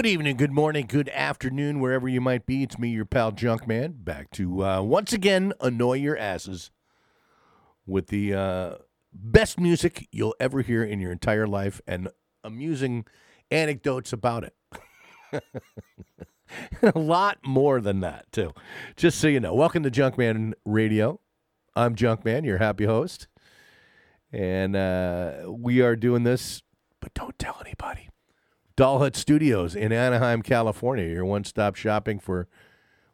Good evening, good morning, good afternoon, wherever you might be. It's me, your pal Junkman, back to uh, once again annoy your asses with the uh, best music you'll ever hear in your entire life and amusing anecdotes about it. A lot more than that, too. Just so you know. Welcome to Junkman Radio. I'm Junkman, your happy host. And uh, we are doing this, but don't tell anybody. Doll Hut Studios in Anaheim, California. Your one stop shopping for,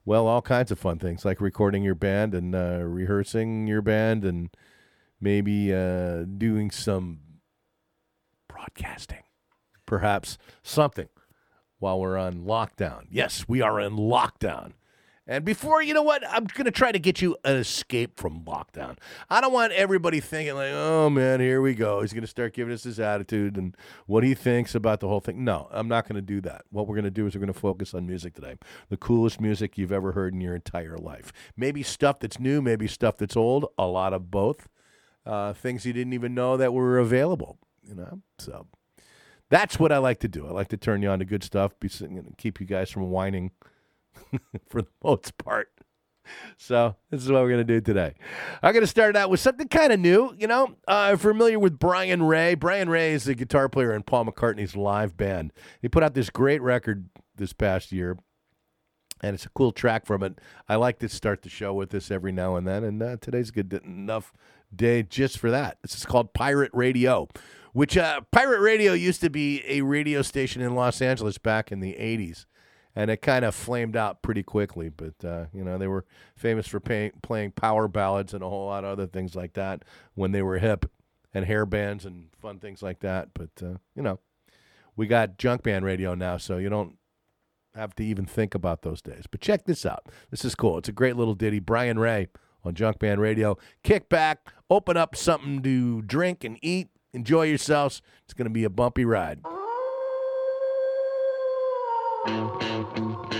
well, all kinds of fun things like recording your band and uh, rehearsing your band and maybe uh, doing some broadcasting, perhaps something while we're on lockdown. Yes, we are in lockdown. And before, you know what? I'm going to try to get you an escape from lockdown. I don't want everybody thinking, like, oh man, here we go. He's going to start giving us his attitude and what he thinks about the whole thing. No, I'm not going to do that. What we're going to do is we're going to focus on music today. The coolest music you've ever heard in your entire life. Maybe stuff that's new, maybe stuff that's old, a lot of both. Uh, things you didn't even know that were available, you know? So that's what I like to do. I like to turn you on to good stuff, be, keep you guys from whining for the most part. So this is what we're to do today. I'm to start out with something kind of new. You know, uh, familiar with Brian Ray. Brian Ray is the guitar player in Paul McCartney's live band. He put out this great record this past year, and it's a cool track from it. I like to start the show with this every now and then, and uh, today's a good enough day just for that. This is called Pirate Radio, which uh, Pirate Radio used to be a radio station in Los Angeles back in the 80s and it kind of flamed out pretty quickly. But uh, you know, they were famous for pay- playing power ballads and a whole lot of other things like that when they were hip, and hair bands and fun things like that. But uh, you know, we got Junkman radio now, so you don't have to even think about those days. But check this out. This is cool. It's a great little ditty. Brian Ray on Junkman Radio. Kick back, open up something to drink and eat. Enjoy yourselves. It's going to be a bumpy ride. When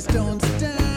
Stones down.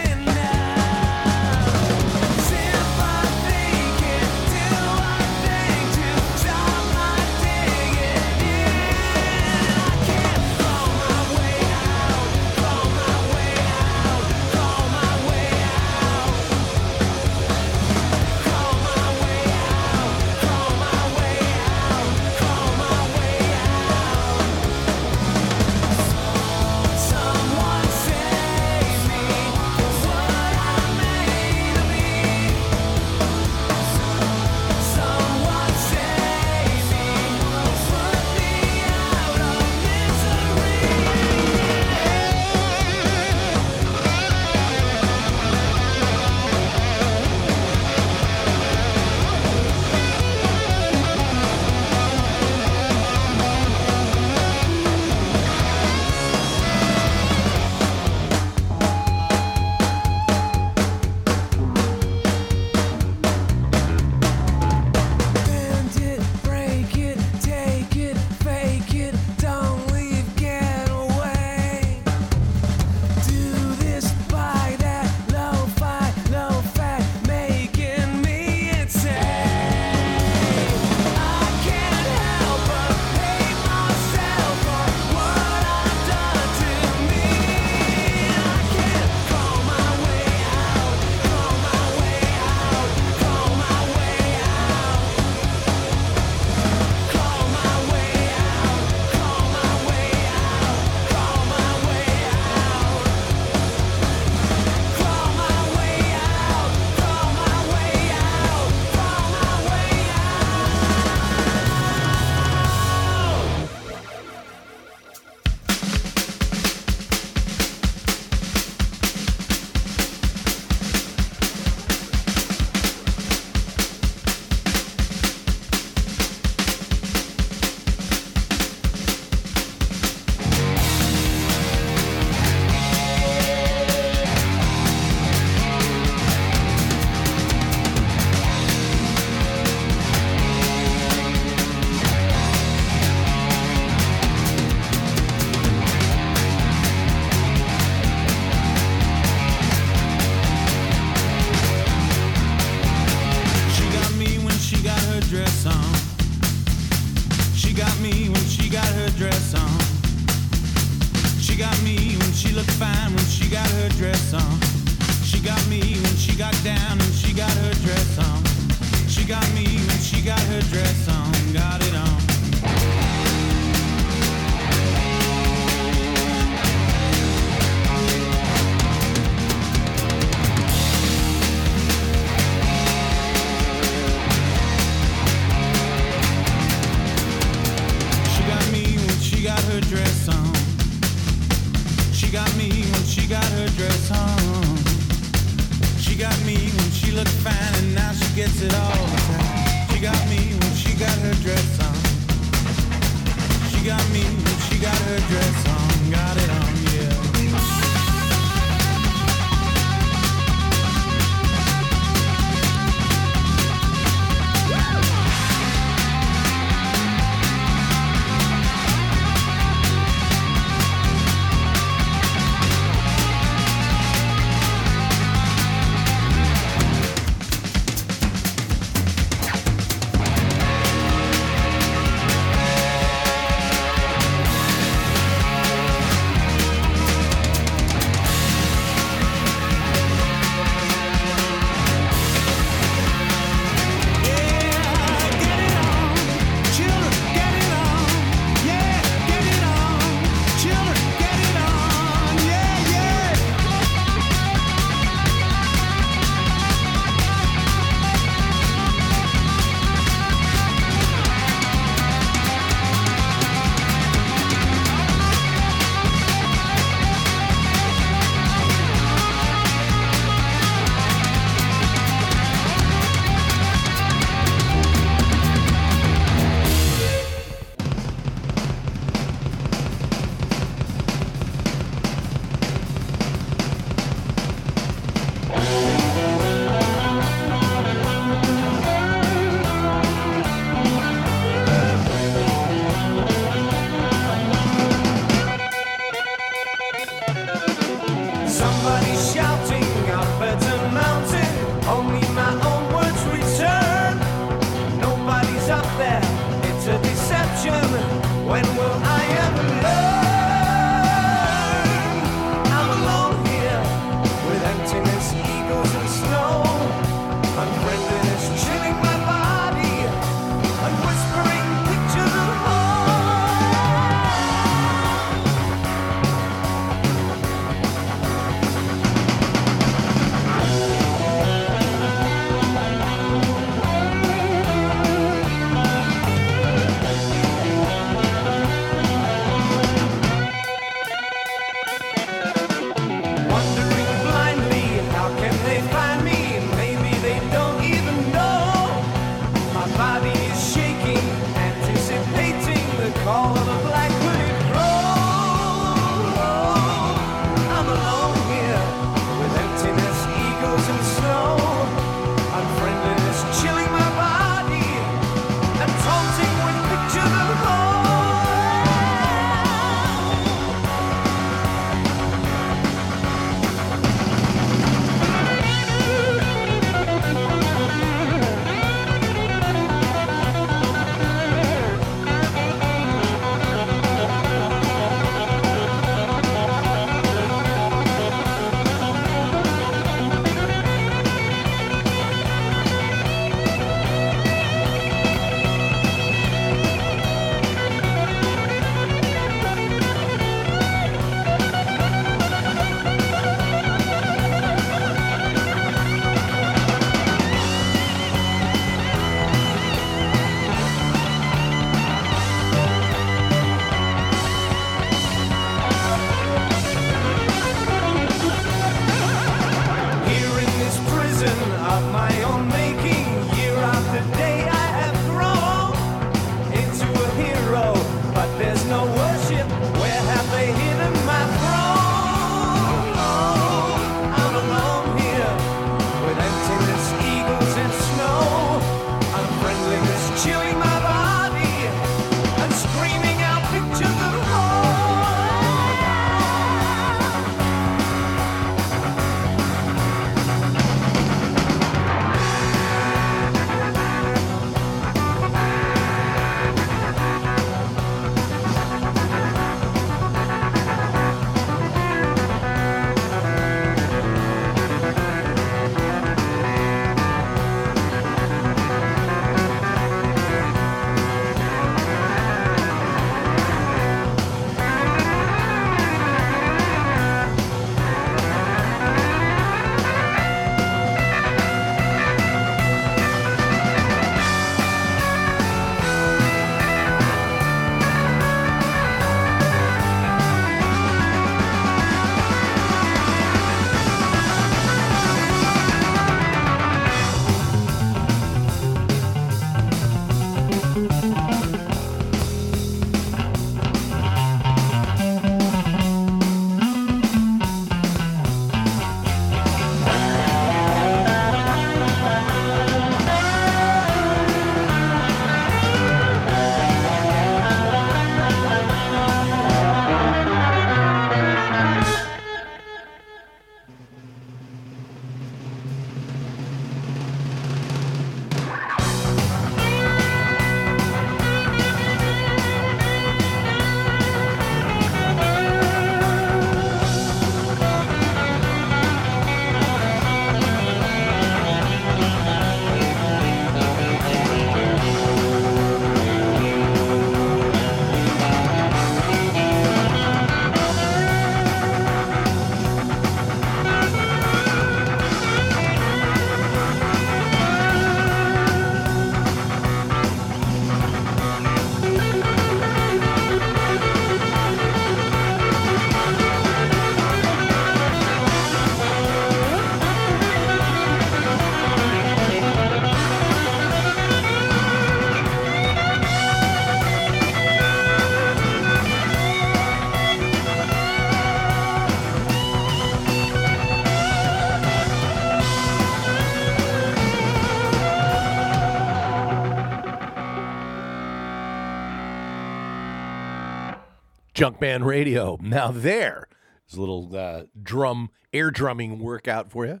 Junkman Radio. Now there is a little uh, drum, air drumming workout for you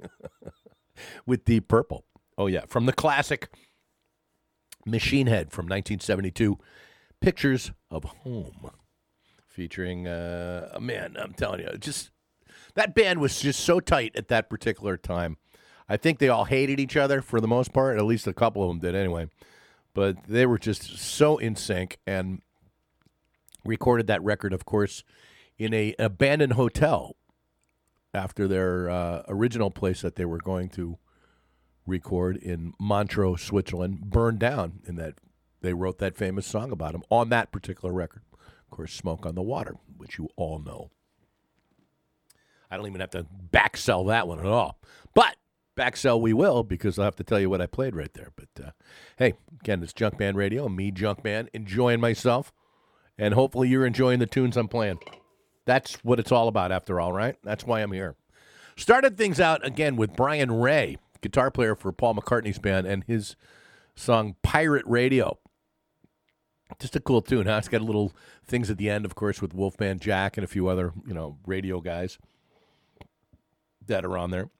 with Deep Purple. Oh yeah, from the classic Machine Head from 1972, Pictures of Home, featuring uh, a man. I'm telling you, just that band was just so tight at that particular time. I think they all hated each other for the most part. At least a couple of them did, anyway. But they were just so in sync and recorded that record, of course, in a abandoned hotel after their uh, original place that they were going to record in Montreux, Switzerland, burned down. In that they wrote that famous song about him on that particular record. Of course, "Smoke on the Water," which you all know. I don't even have to back sell that one at all. But back sell we will because I'll have to tell you what I played right there. But uh, hey, again, it's Junkman Radio, me, Junkman, enjoying myself. And hopefully you're enjoying the tunes I'm playing. That's what it's all about, after all, right? That's why I'm here. Started things out again with Brian Ray, guitar player for Paul McCartney's band, and his song Pirate Radio. Just a cool tune, huh? It's got little things at the end, of course, with Wolfman Jack and a few other, you know, radio guys that are on there.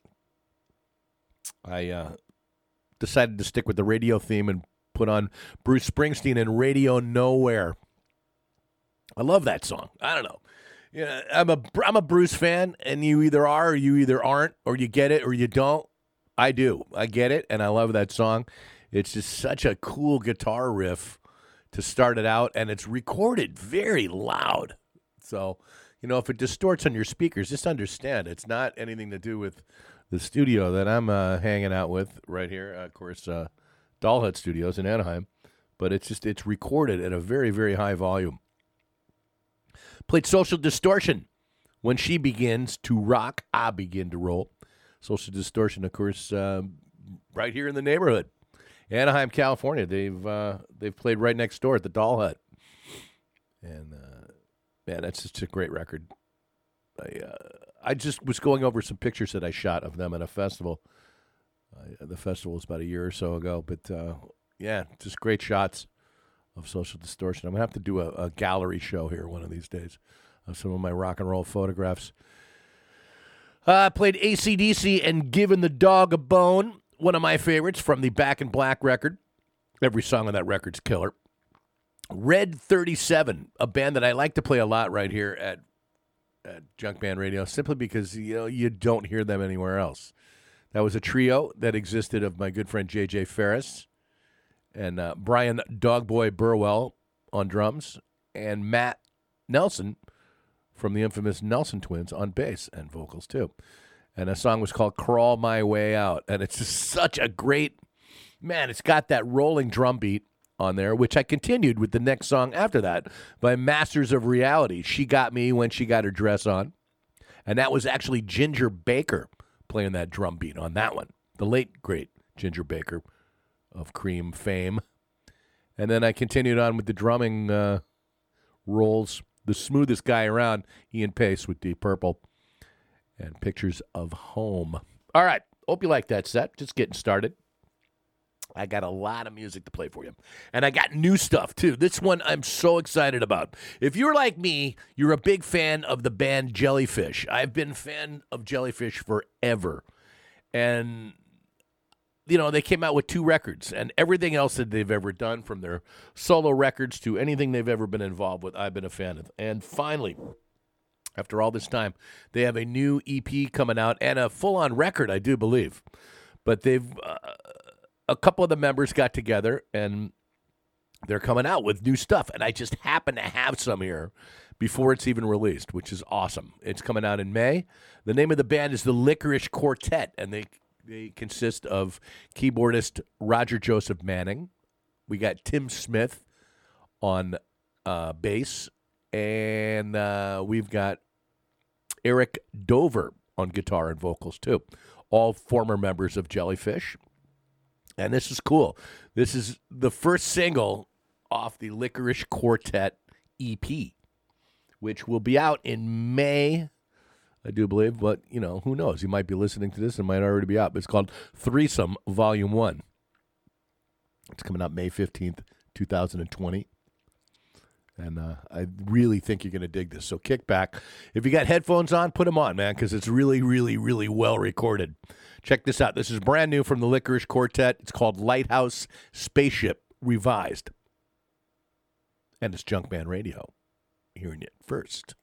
I uh, decided to stick with the radio theme and put on Bruce Springsteen and Radio Nowhere. I love that song. I don't know. Yeah, I'm a I'm a Bruce fan, and you either are or you either aren't, or you get it or you don't. I do. I get it, and I love that song. It's just such a cool guitar riff to start it out, and it's recorded very loud. So, you know, if it distorts on your speakers, just understand it's not anything to do with the studio that I'm uh, hanging out with right here. of course, uh, Doll Hut Studios in Anaheim, but it's just it's recorded at a very very high volume. Played Social Distortion. When she begins to rock, I begin to roll. Social Distortion, of course, um, right here in the neighborhood, Anaheim, California. They've uh, they've played right next door at the Doll Hut, and uh, man, that's just a great record. I uh, I just was going over some pictures that I shot of them at a festival. The festival was about a year or so ago, but uh, yeah, just great shots of Social Distortion. I'm gonna have to do a, a gallery show here one of these days of some of my rock and roll photographs. Uh, played ACDC and Given the Dog a Bone, one of my favorites from the Back in Black record. Every song on that record's killer. Red 37, a band that I like to play a lot right here at, at Junkman Radio, simply because you know you don't hear them anywhere else. That was a trio that existed of my good friend JJ Ferris and uh, Brian Dogboy Burwell on drums, and Matt Nelson from the infamous Nelson Twins on bass and vocals too. And a song was called "Crawl My Way Out," and it's just such a great man. It's got that rolling drum beat on there, which I continued with the next song after that by Masters of Reality. She got me when she got her dress on, and that was actually Ginger Baker playing that drum beat on that one. The late great Ginger Baker of Cream fame. And then I continued on with the drumming uh, rolls. The smoothest guy around, Ian Paice with Deep Purple, and pictures of home. All right, hope you like that set. Just getting started. I got a lot of music to play for you. And I got new stuff too. This one I'm so excited about. If you're like me, you're a big fan of the band Jellyfish. I've been a fan of Jellyfish forever. And you know, they came out with two records and everything else that they've ever done from their solo records to anything they've ever been involved with, I've been a fan of. And finally, after all this time, they have a new EP coming out and a full on record, I do believe. But they've, uh, a couple of the members got together and they're coming out with new stuff. And I just happen to have some here before it's even released, which is awesome. It's coming out in May. The name of the band is the Lickerish Quartet, and they they consist of keyboardist Roger Joseph Manning. We got Tim Smith on uh, bass, and uh, we've got Eric Dover on guitar and vocals too. All former members of Jellyfish. And this is cool. This is the first single off the Lickerish Quartet EP, which will be out in May I do believe. But, you know, who knows? You might be listening to this and might already be up. It's called Threesome Volume 1. It's coming out May 15th, 2020. And uh, I really think you're going to dig this. So kick back. If you got headphones on, put them on, man, because it's really, really, really well recorded. Check this out. This is brand new from the Lickerish Quartet. It's called Lighthouse Spaceship Revised. And it's Junkman Radio. Hearing it first.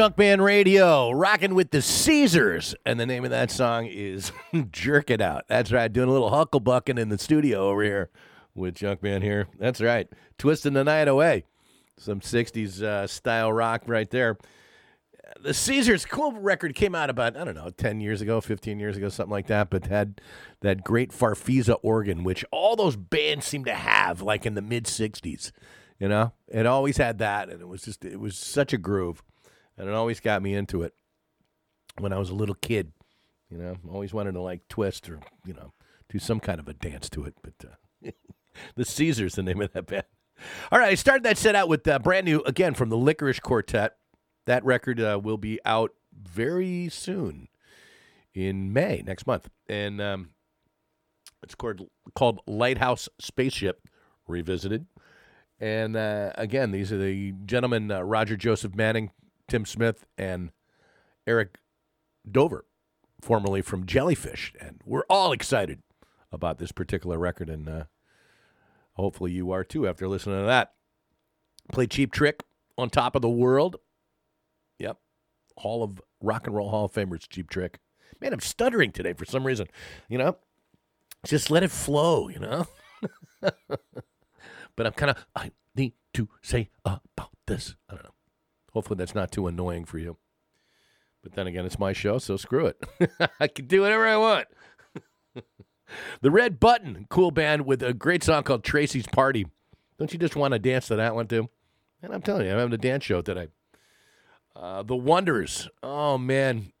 Junkman Radio, rocking with the Caesars. And the name of that song is Jerk It Out. That's right, doing a little hucklebucking in the studio over here with Junkman here. That's right, twisting the night away. Some 60s uh, style rock right there. The Caesars cool record came out about, I don't know, 10 years ago, 15 years ago, something like that, but had that great Farfisa organ, which all those bands seem to have like in the mid 60s. You know, it always had that, and it was just, it was such a groove and it always got me into it when I was a little kid. You know, always wanted to like twist or you know do some kind of a dance to it. But uh, the Caesars, the name of that band. All right, I started that set out with uh, brand new again from the Lickerish Quartet. That record uh, will be out very soon in May next month, and um, it's called called Lighthouse Spaceship Revisited. And uh, again, these are the gentlemen uh, Roger Joseph Manning, Tim Smith, and Eric Dover, formerly from Jellyfish. And we're all excited about this particular record, and uh, hopefully you are too after listening to that. Play Cheap Trick on top of the world. Yep. Hall of Rock and Roll Hall of Famers, Cheap Trick. Man, I'm stuttering today for some reason. You know, just let it flow, you know? but I'm kind of, I need to say about this. I don't know. Hopefully that's not too annoying for you. But then again, it's my show, so screw it. I can do whatever I want. the Red Button, cool band with a great song called Tracey's Party. Don't you just want to dance to that one too? And I'm telling you, I'm having a dance show today. Uh, the Wonders. Oh man,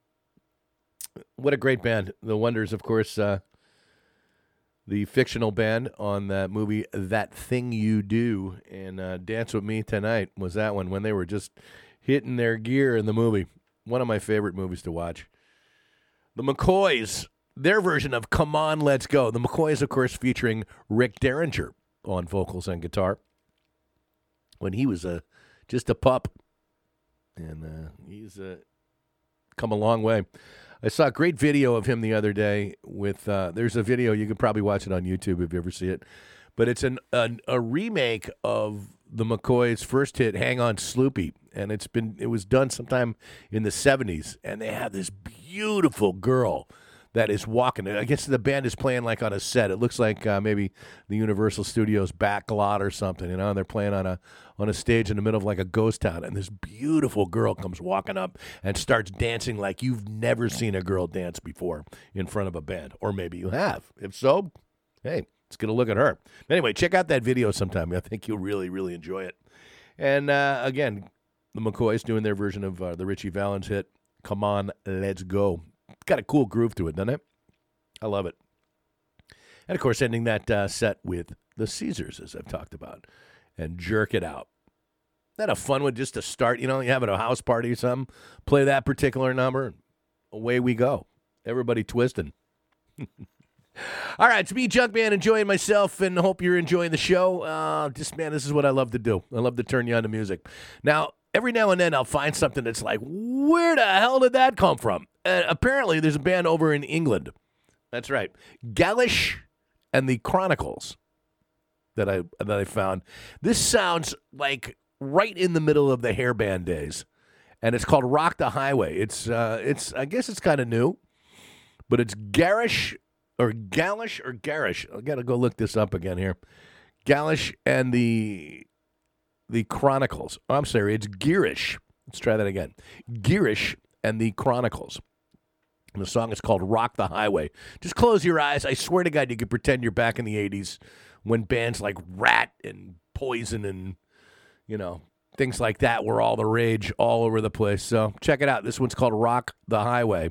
what a great band! The Wonders, of course, uh, the fictional band on that movie That Thing You Do, and uh, Dance with Me Tonight was that one when they were just hitting their gear in the movie. One of my favorite movies to watch. The McCoys, their version of Come On, Let's Go. The McCoys, of course, featuring Rick Derringer on vocals and guitar when he was a just a pup, and uh, he's uh, come a long way. I saw a great video of him the other day. With uh, there's a video you can probably watch it on YouTube if you ever see it, but it's an, an a remake of the McCoys' first hit, "Hang On, Sloopy," and it's been it was done sometime in the '70s, and they have this beautiful girl that is walking. I guess the band is playing like on a set. It looks like uh, maybe the Universal Studios back lot or something. You know, they're playing on a on a stage in the middle of like a ghost town, and this beautiful girl comes walking up and starts dancing like you've never seen a girl dance before in front of a band, or maybe you have. If so, hey, let's get a look at her. Anyway, check out that video sometime. I think you'll really, really enjoy it. And uh, again, the McCoys doing their version of uh, the Ritchie Valens hit, Come On, Let's Go. Got a cool groove to it, doesn't it? I love it. And of course, ending that uh, set with the Caesars, as I've talked about, and Jerk It Out. That a fun one just to start? You know, you're having a house party or something, play that particular number, and away we go. Everybody twisting. All right, it's me, Junkman, enjoying myself, and hope you're enjoying the show. Uh, just man, this is what I love to do. I love to turn you on to music. Now, every now and then, I'll find something that's like, where the hell did that come from? Uh, apparently, there's a band over in England. That's right, Galish and the Chronicles that I that I found. This sounds like right in the middle of the hairband days, and it's called Rock the Highway. It's uh, it's I guess it's kind of new, but it's garish or Galish or Garish. I got to go look this up again here. Galish and the the Chronicles. Oh, I'm sorry, it's Gearish. Let's try that again. Gearish and the Chronicles. And the song is called Rock the Highway. Just close your eyes. I swear to God, you could pretend you're back in the 80s when bands like Ratt and Poison and, you know, things like that were all the rage all over the place. So check it out. This one's called Rock the Highway.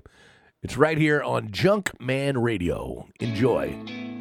It's right here on Junkman Radio. Enjoy.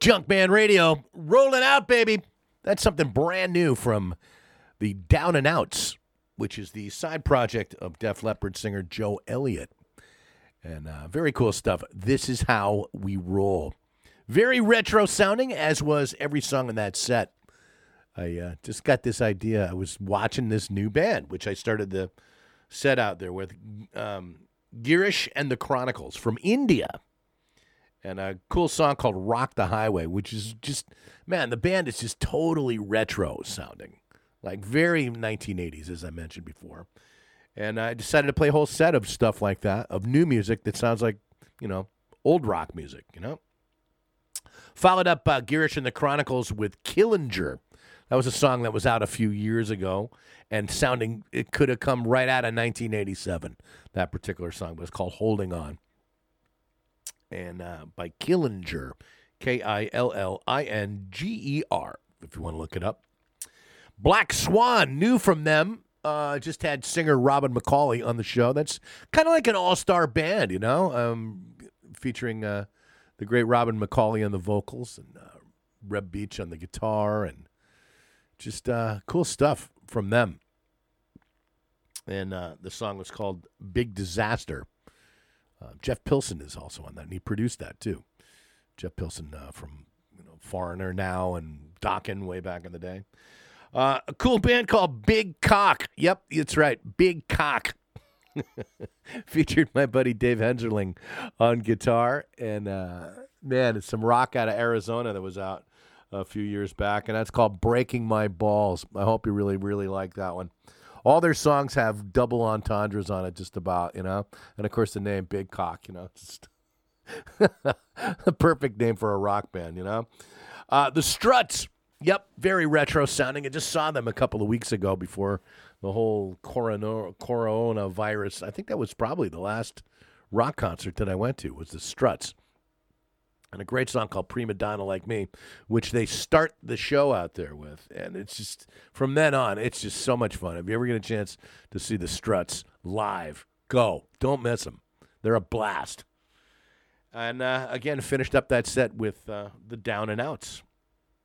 Junkman Radio, rolling out, baby. That's something brand new from the Down N Outz, which is the side project of Def Leppard singer Joe Elliott. And uh, very cool stuff. This is how we roll. Very retro sounding, as was every song in that set. I uh, just got this idea. I was watching this new band, which I started the set out there with um, Girish and the Chronicles from India and a cool song called Rock the Highway, which is just, man, the band is just totally retro sounding, like very 1980s, as I mentioned before. And I decided to play a whole set of stuff like that, of new music that sounds like, you know, old rock music, you know? Followed up uh, Girish and the Chronicles with Killinger. That was a song that was out a few years ago and sounding, it could have come right out of 1987, that particular song, it's called Holding On and uh, by Killinger, K I L L I N G E R, if you want to look it up. Black Swan, new from them. Uh, just had singer Robin McAuley on the show. That's kind of like an all star band, you know, um, featuring uh, the great Robin McAuley on the vocals and uh, Reb Beach on the guitar, and just uh, cool stuff from them. And uh, the song was called Big Disaster. Uh, Jeff Pilson is also on that, and he produced that too. Jeff Pilson uh, from you know Foreigner now and Dokken way back in the day. Uh, a cool band called Big Cock. Yep, that's right, Big Cock. Featured my buddy Dave Henserling on guitar, and uh, man, it's some rock out of Arizona that was out a few years back, and that's called Breaking My Balls. I hope you really, really like that one. All their songs have double entendres on it, just about, you know. And of course, the name Big Cock, you know, just the perfect name for a rock band, you know. Uh, the Struts, yep, very retro sounding. I just saw them a couple of weeks ago before the whole corona coronavirus. I think that was probably the last rock concert that I went to was the Struts and a great song called Prima Donna Like Me, which they start the show out there with. And it's just, from then on, it's just so much fun. If you ever get a chance to see the Struts live, go. Don't miss them. They're a blast. And uh, again, finished up that set with uh, the Down N Outz.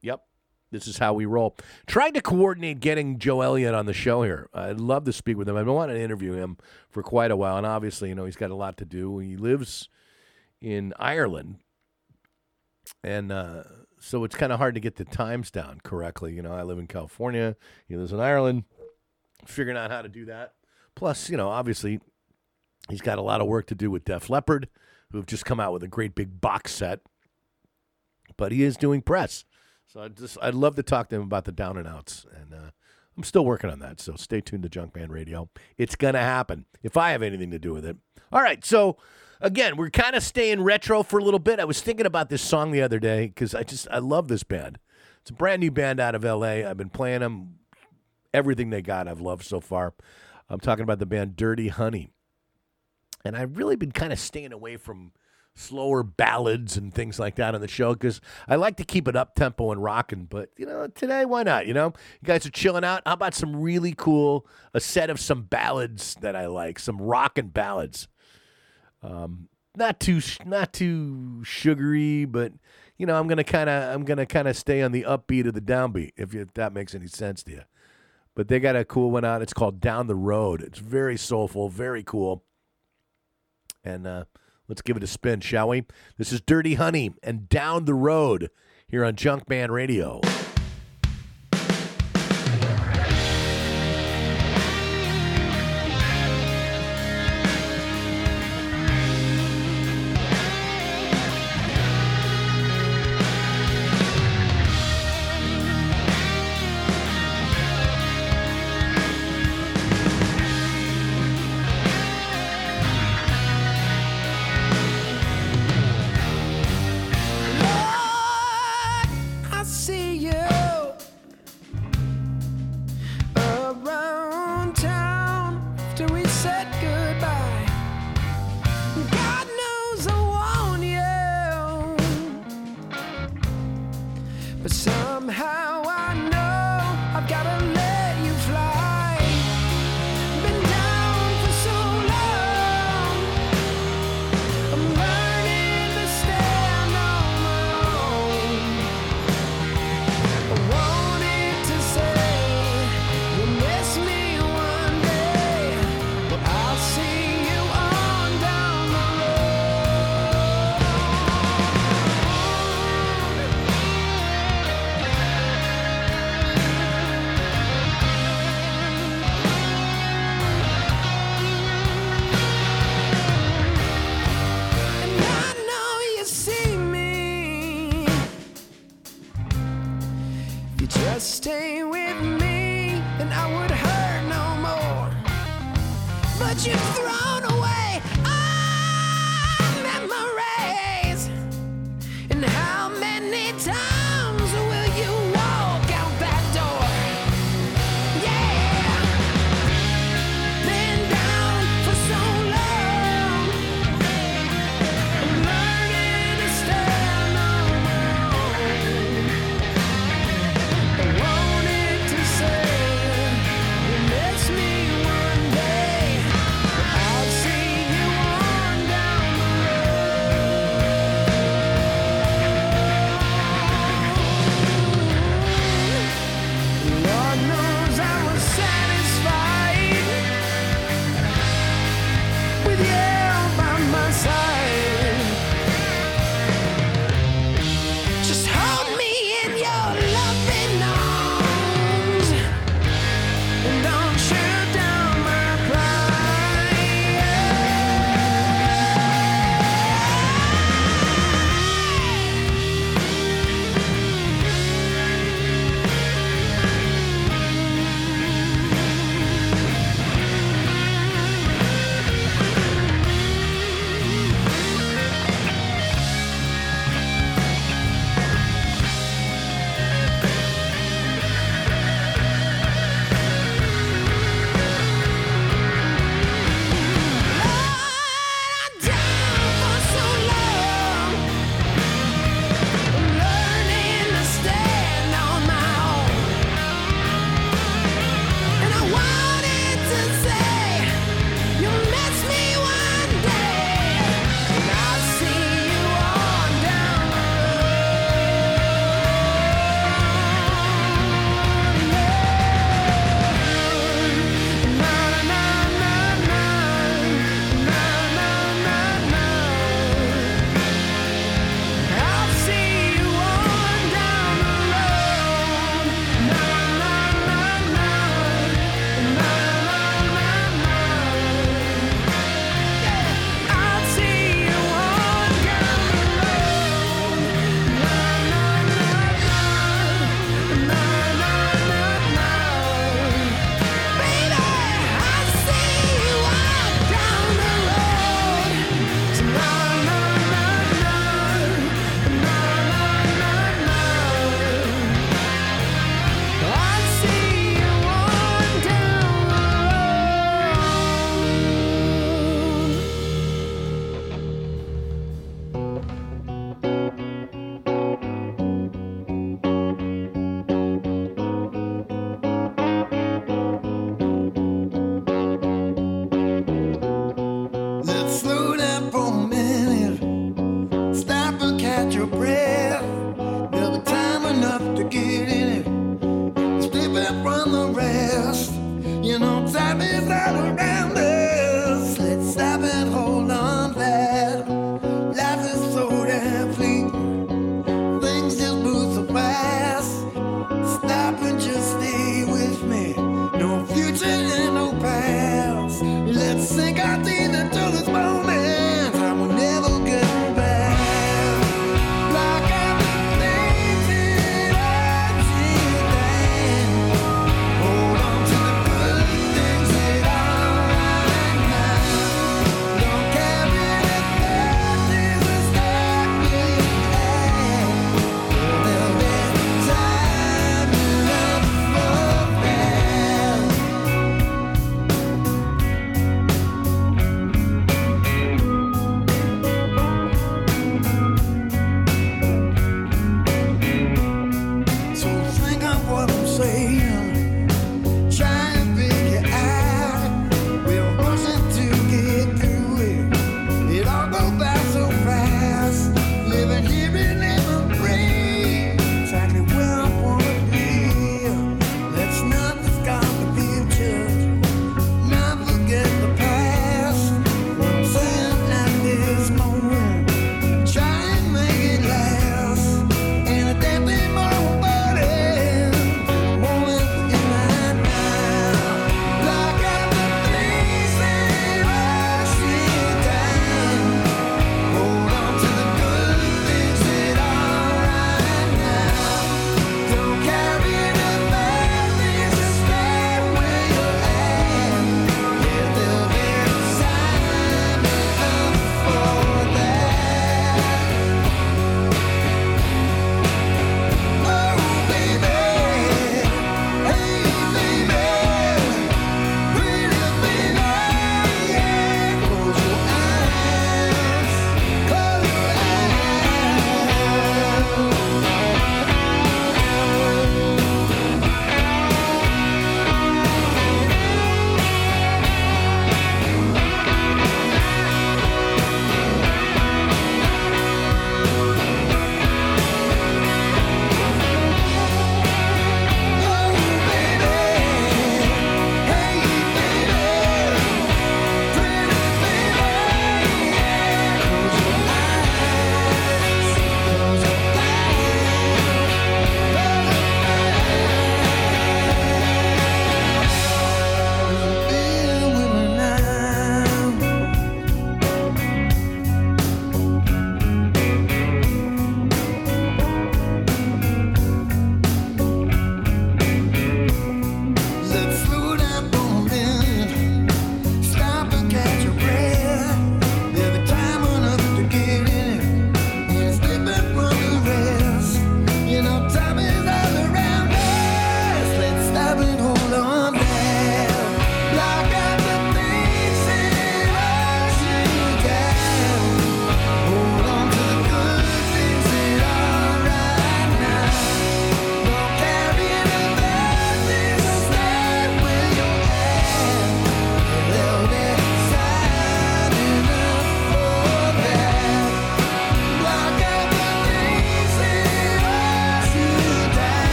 Yep. This is how we roll. Tried to coordinate getting Joe Elliott on the show here. I'd love to speak with him. I've been wanting to interview him for quite a while, and obviously, you know, he's got a lot to do. He lives in Ireland, and uh, so it's kind of hard to get the times down correctly. You know, I live in California. He lives in Ireland. Figuring out how to do that. Plus, you know, obviously, he's got a lot of work to do with Def Leppard, who have just come out with a great big box set. But he is doing press, so I just I'd love to talk to him about the Down N Outz, and uh, I'm still working on that. So stay tuned to Junkman Radio. It's gonna happen if I have anything to do with it. All right, so again, we're kind of staying retro for a little bit. I was thinking about this song the other day because I just I love this band. It's a brand new band out of L.A. I've been playing them. Everything they got, I've loved so far. I'm talking about the band Dirty Honey. And I've really been kind of staying away from slower ballads and things like that on the show because I like to keep it up tempo and rocking. But you know, today why not? You know, you guys are chilling out. How about some really cool a set of some ballads that I like, some rockin' ballads. Um, not too not too sugary, but you know, I'm gonna kind of I'm gonna kind of stay on the upbeat of the downbeat if, you, if that makes any sense to you. But they got a cool one out. It's called Down the Road. It's very soulful, very cool. And uh, let's give it a spin, shall we? This is Dirty Honey and Down the Road here on Junkman Radio.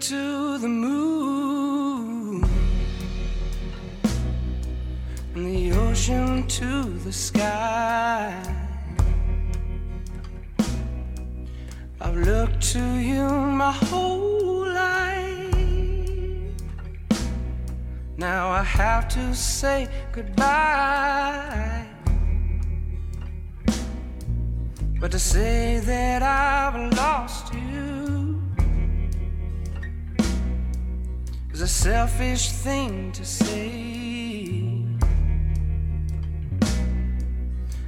to the moon and the ocean to the sky. I've looked to you my whole life. Now I have to say goodbye. But to say that I've lost It's a selfish thing to say.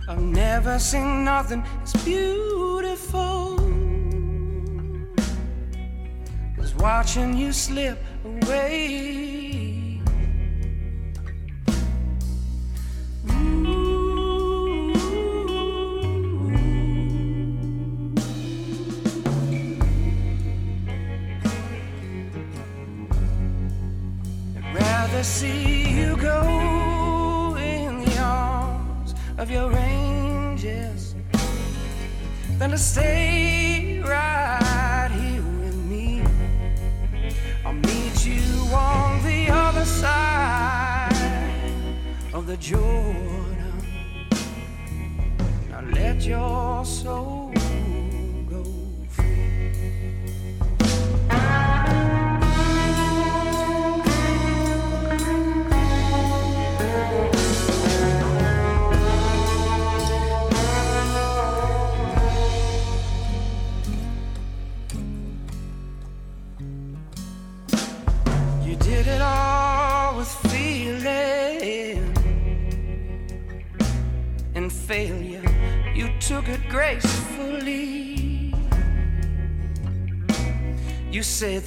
I've never seen nothing as beautiful as watching you slip away.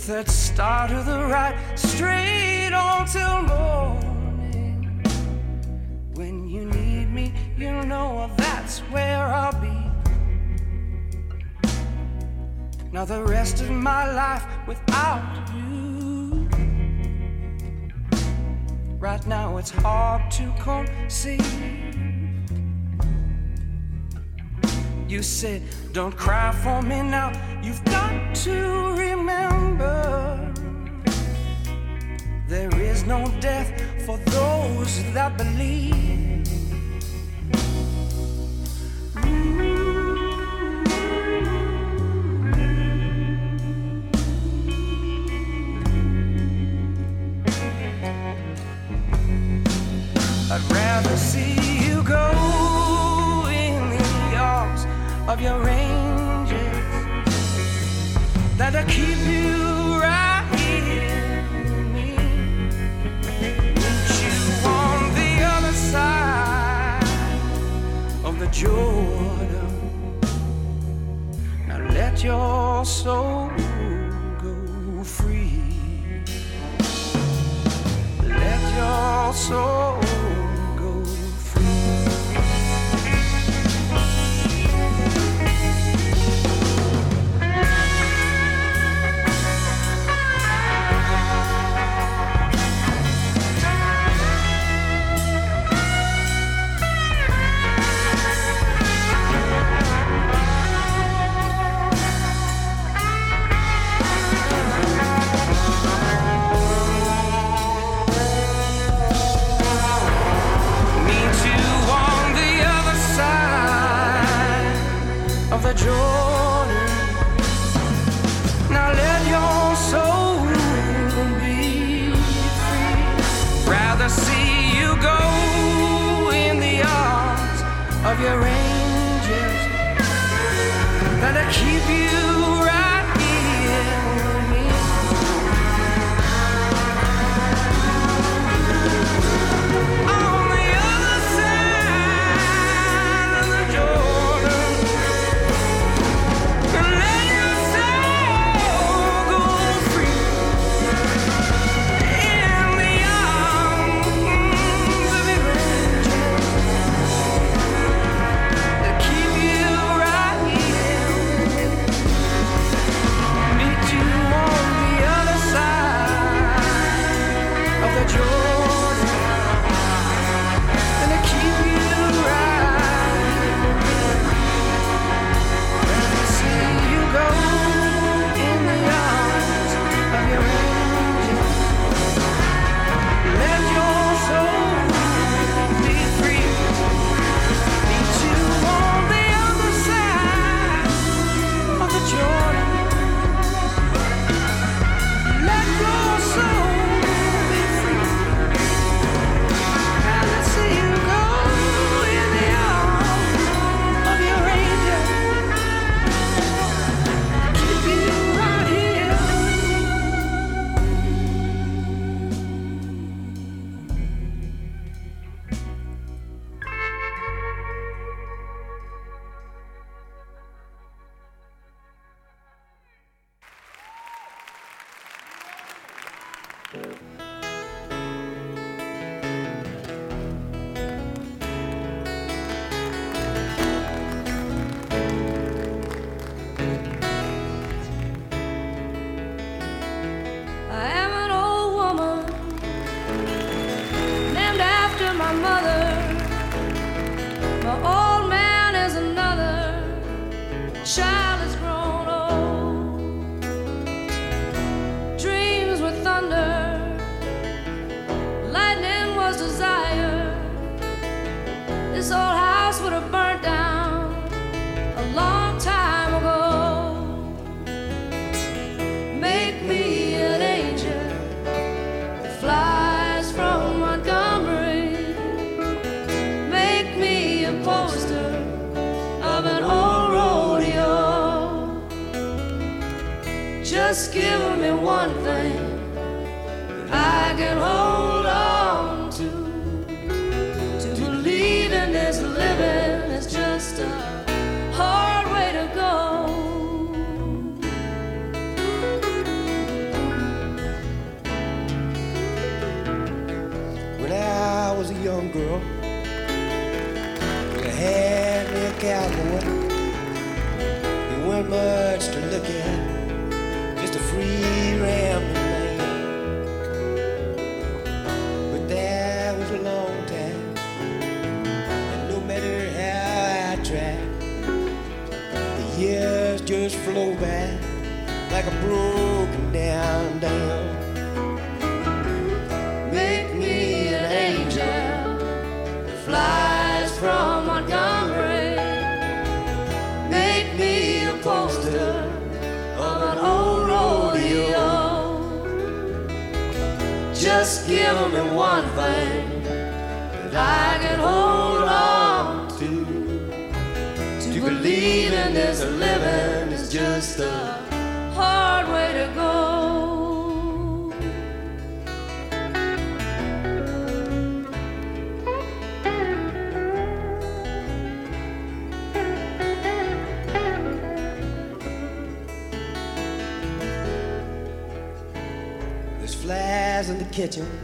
That start of the right straight on till morning. When you need me, you know that's where I'll be. Now the rest of my life without you. Right now it's hard to conceive. You said, Don't cry for me now. You've got to remember there is no death for those that believe. Of your angels than to keep you right here with me. Meet you on the other side of the Jordan. Now let your soul go free. Let your soul of your angels than to keep you kitchen.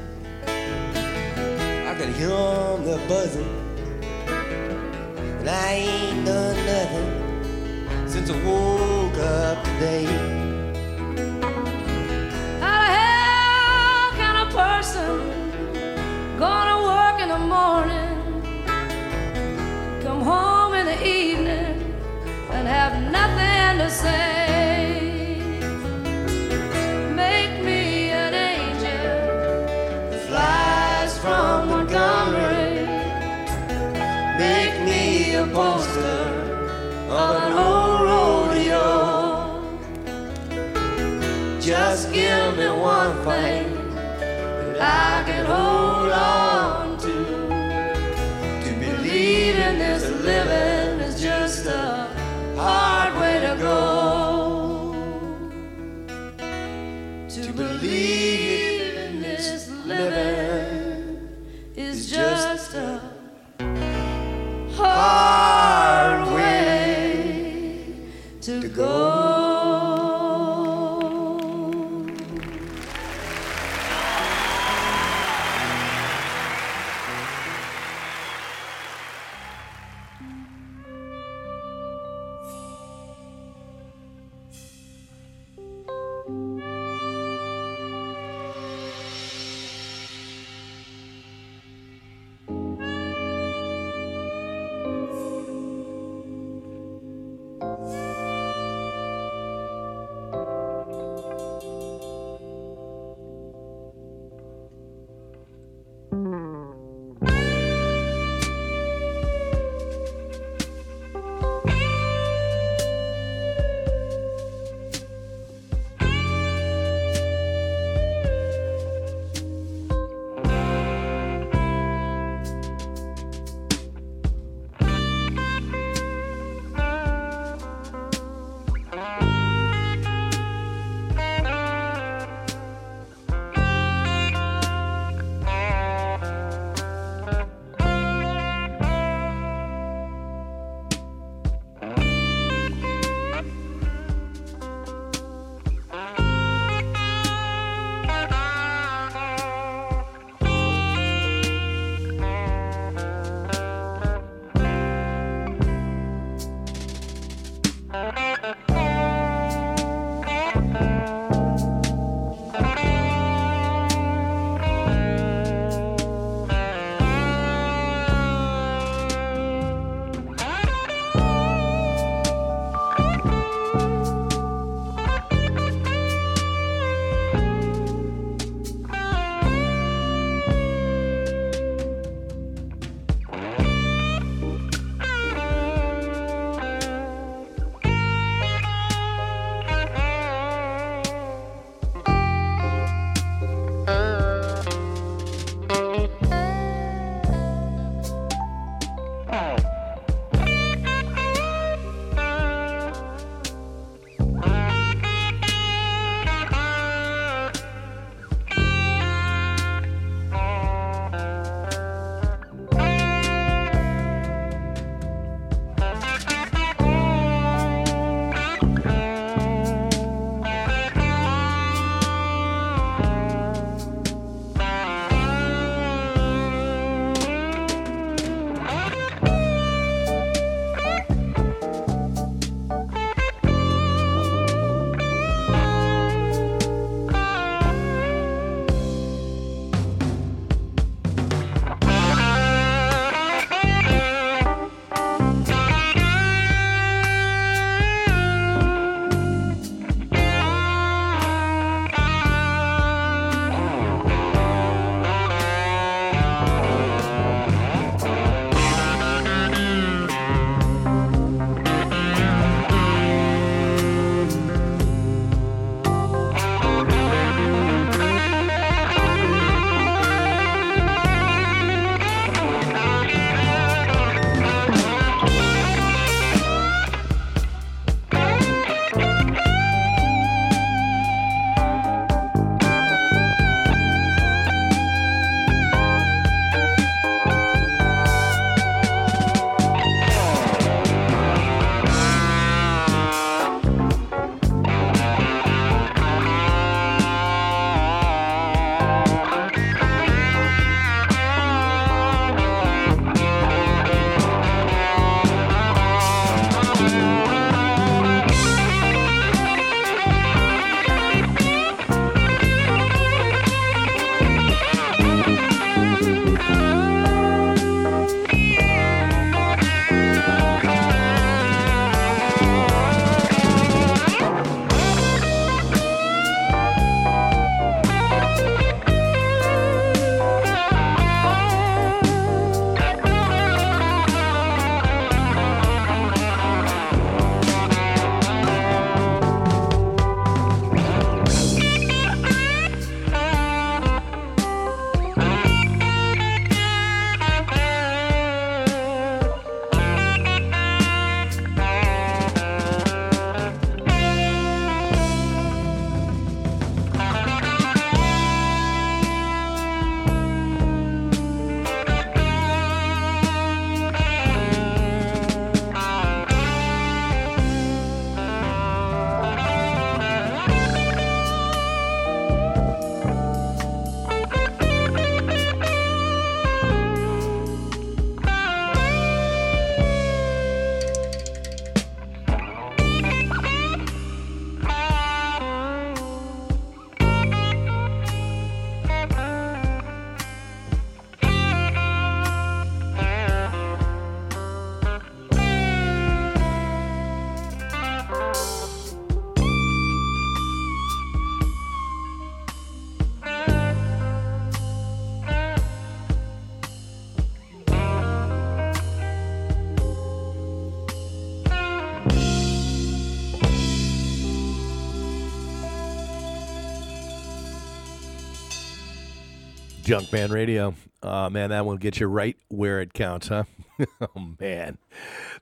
Junkman Radio. Uh, man, that will get you right where it counts, huh? oh, man.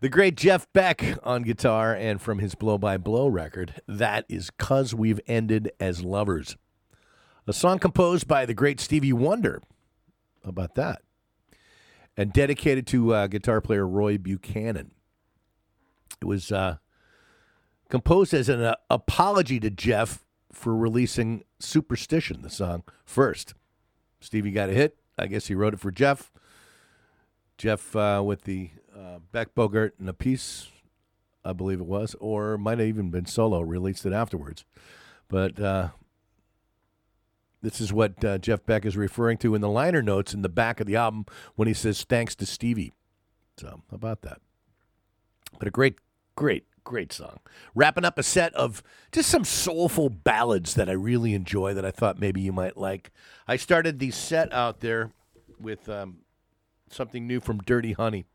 The great Jeff Beck on guitar, and from his Blow by Blow record, that is Cause We've Ended as Lovers. A song composed by the great Stevie Wonder. How about that? And dedicated to uh, guitar player Roy Buchanan. It was uh, composed as an uh, apology to Jeff for releasing Superstition, the song, first. Stevie got a hit. I guess he wrote it for Jeff. Jeff uh, with the uh, Beck Bogert and Appice, I believe it was, or might have even been solo, released it afterwards. But uh, this is what uh, Jeff Beck is referring to in the liner notes in the back of the album when he says, thanks to Stevie. So, about that? But a great, great, great song. Wrapping up a set of just some soulful ballads that I really enjoy that I thought maybe you might like. I started the set out there with um, something new from Dirty Honey.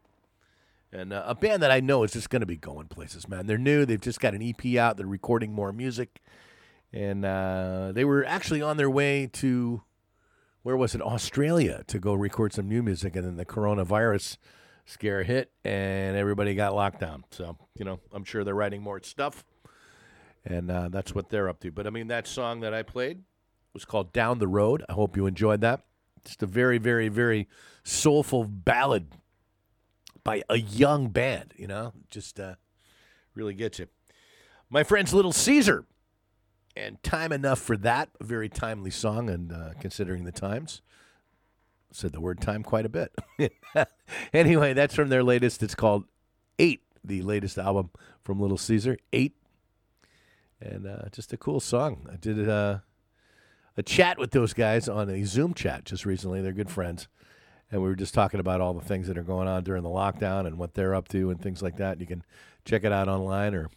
And uh, a band that I know is just going to be going places, man. They're new. They've just got an EP out. They're recording more music. And uh, they were actually on their way to, where was it? Australia to go record some new music. And then the coronavirus scare hit and everybody got locked down. So, you know, I'm sure they're writing more stuff. And uh, that's what they're up to. But I mean, that song that I played was called Down the Road. I hope you enjoyed that. Just a very, very, very soulful ballad by a young band, you know, just uh, really gets you. My friends, Little Caesar, and Time Enough for That, a very timely song, and uh, considering the times, said the word time quite a bit. anyway, that's from their latest. It's called Eight, the latest album from Little Caesar, Eight, and uh, just a cool song. I did uh, a chat with those guys on a Zoom chat just recently. They're good friends. And we were just talking about all the things that are going on during the lockdown and what they're up to and things like that. You can check it out online or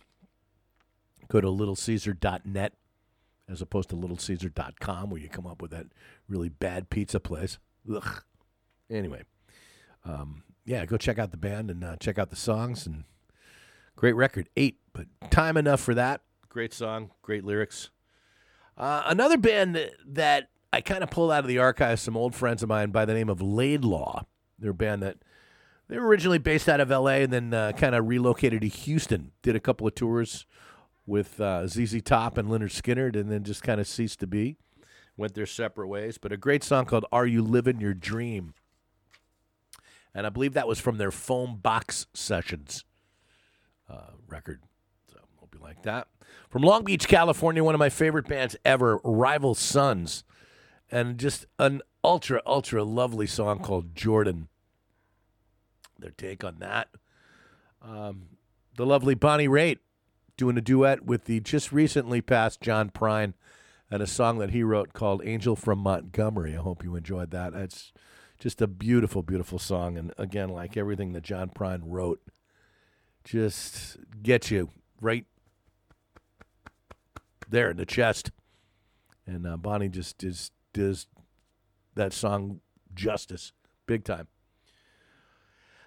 go to littlecaesar.net as opposed to littlecaesar.com where you come up with that really bad pizza place. Ugh. Anyway, um, yeah, go check out the band and uh, check out the songs and great record, eight, but time enough for that. Great song, great lyrics. Uh, another band that, I kind of pulled out of the archives, some old friends of mine by the name of Laidlaw. They're a band that they were originally based out of L.A. and then uh, kind of relocated to Houston. Did a couple of tours with uh, ZZ Top and Lynyrd Skynyrd, and then just kind of ceased to be. Went their separate ways. But a great song called "Are You Living Your Dream," and I believe that was from their Foam Box Sessions uh, record. Like that. From Long Beach, California, one of my favorite bands ever, Rival Sons, and just an ultra ultra lovely song called Jordan. Their take on that. Um, the lovely Bonnie Raitt doing a duet with the just recently passed John Prine and a song that he wrote called Angel from Montgomery. I hope you enjoyed that. It's just a beautiful, beautiful song. And again, like everything that John Prine wrote, just gets you right there in the chest. And uh, Bonnie just does, does that song justice, big time.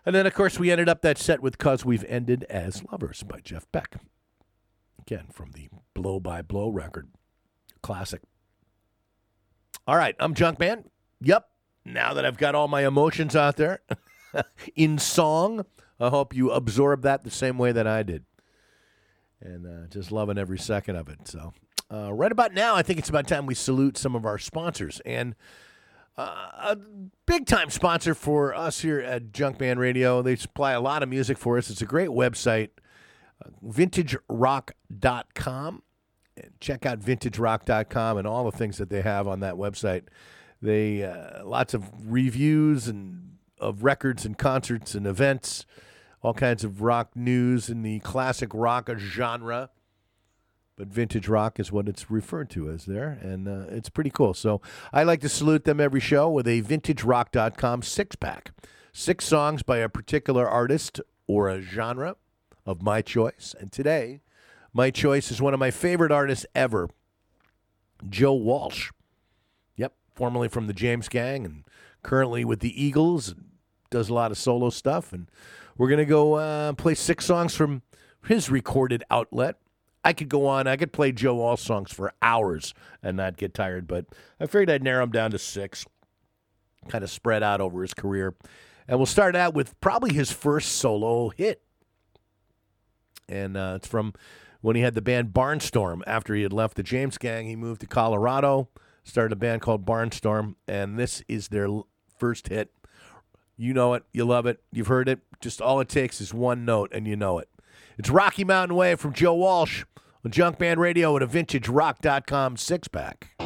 And then, of course, we ended up that set with Cause We've Ended as Lovers by Jeff Beck. Again, from the Blow by Blow record. Classic. All right, I'm Junkman. Yep. Now that I've got all my emotions out there in song, I hope you absorb that the same way that I did. And uh, just loving every second of it. So, uh, right about now, I think it's about time we salute some of our sponsors. And uh, a big time sponsor for us here at Junkman Radio. They supply a lot of music for us. It's a great website, uh, vintagerock.com. Check out vintagerock.com and all the things that they have on that website. They uh, lots of reviews and of records and concerts and events, all kinds of rock news in the classic rock genre but vintage rock is what it's referred to as there, and uh, it's pretty cool. So I like to salute them every show with a vintagerock.com six pack. Six songs by a particular artist or a genre of my choice. And today, my choice is one of my favorite artists ever, Joe Walsh. Yep, formerly from the James Gang and currently with the Eagles, does a lot of solo stuff. And we're going to go uh, play six songs from his recorded outlet. I could go on. I could play Joe Walsh songs for hours and not get tired, but I figured I'd narrow them down to six. kind of spread out over his career. And we'll start out with probably his first solo hit. And uh, it's from when he had the band Barnstorm. After he had left the James Gang, he moved to Colorado, started a band called Barnstorm, and this is their first hit. You know it, you love it, you've heard it. Just all it takes is one note, and you know it. It's Rocky Mountain Way from Joe Walsh on Junkman Radio at a vintagerock.com six pack.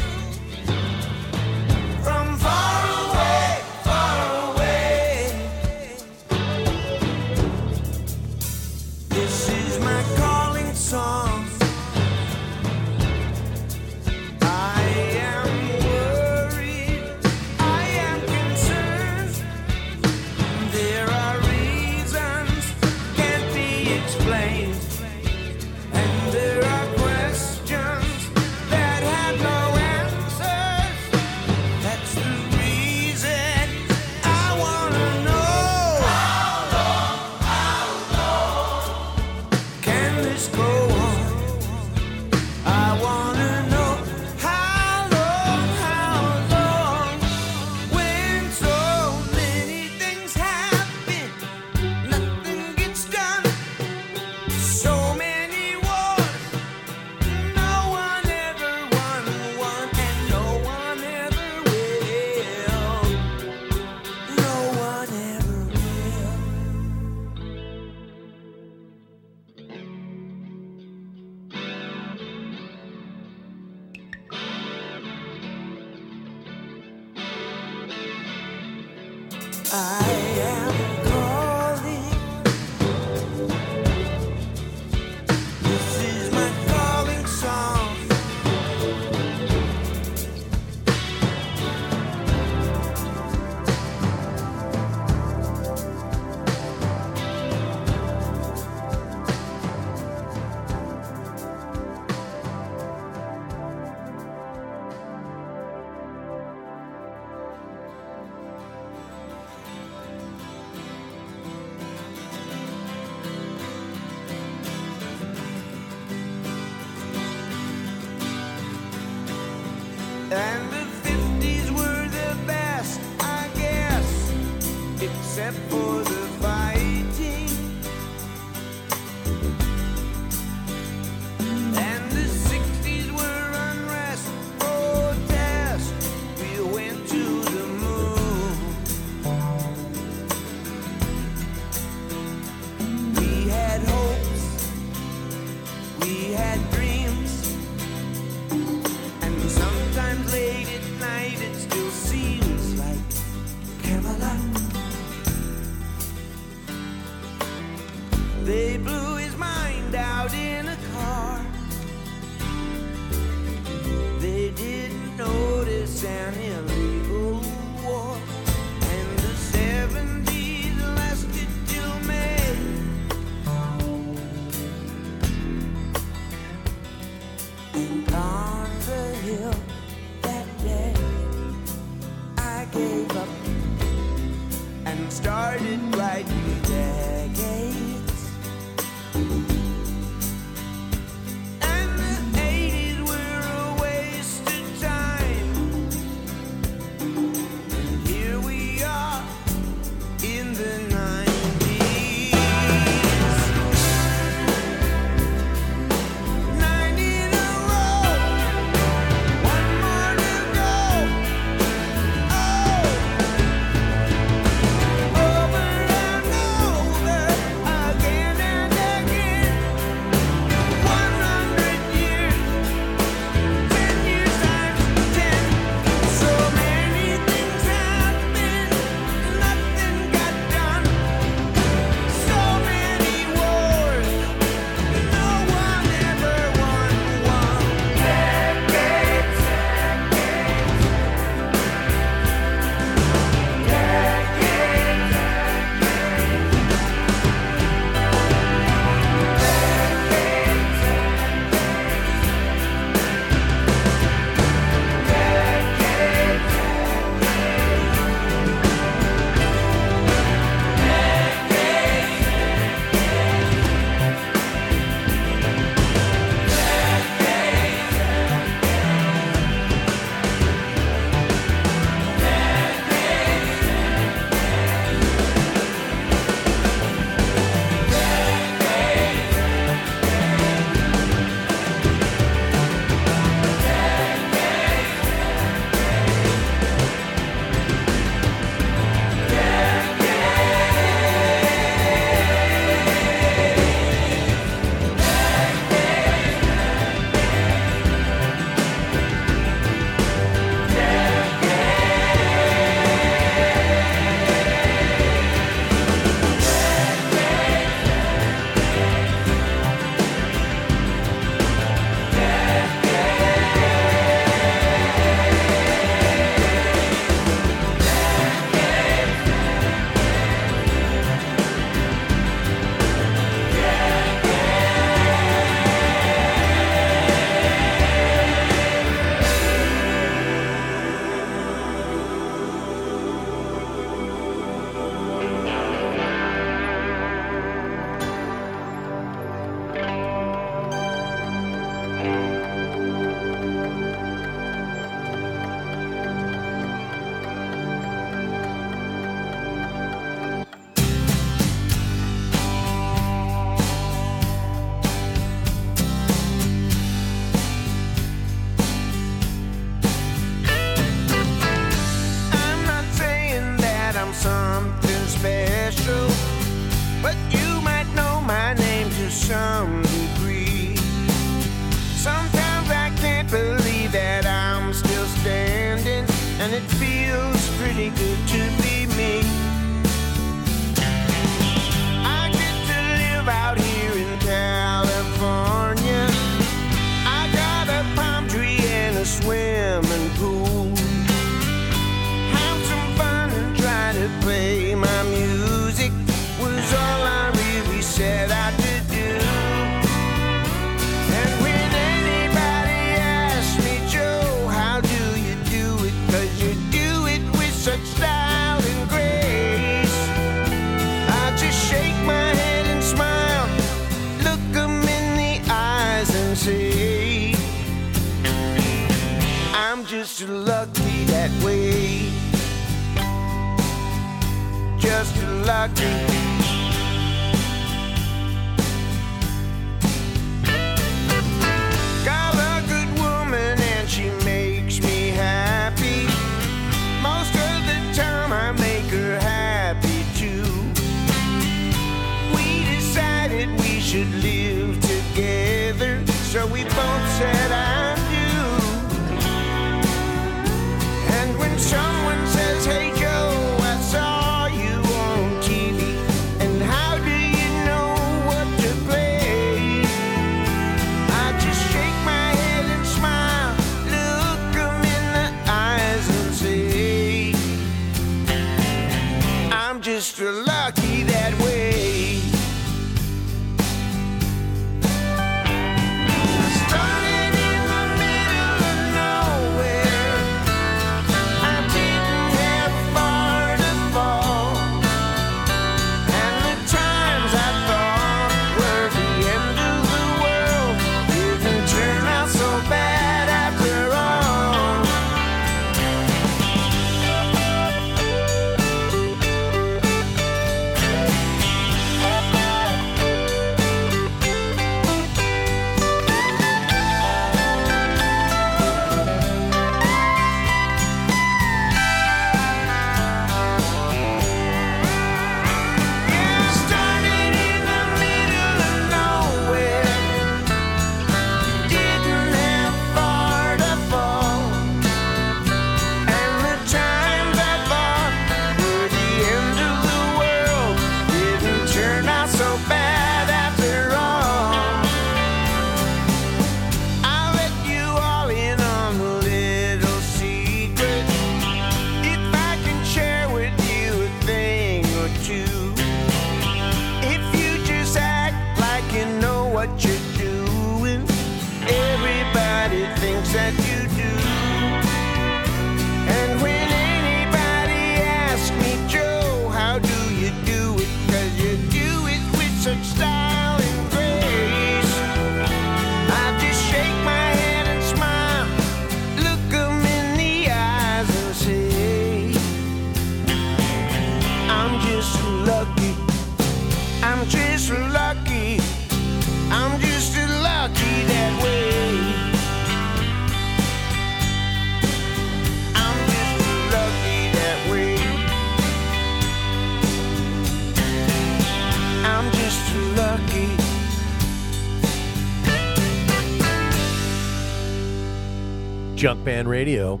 Junkman Radio.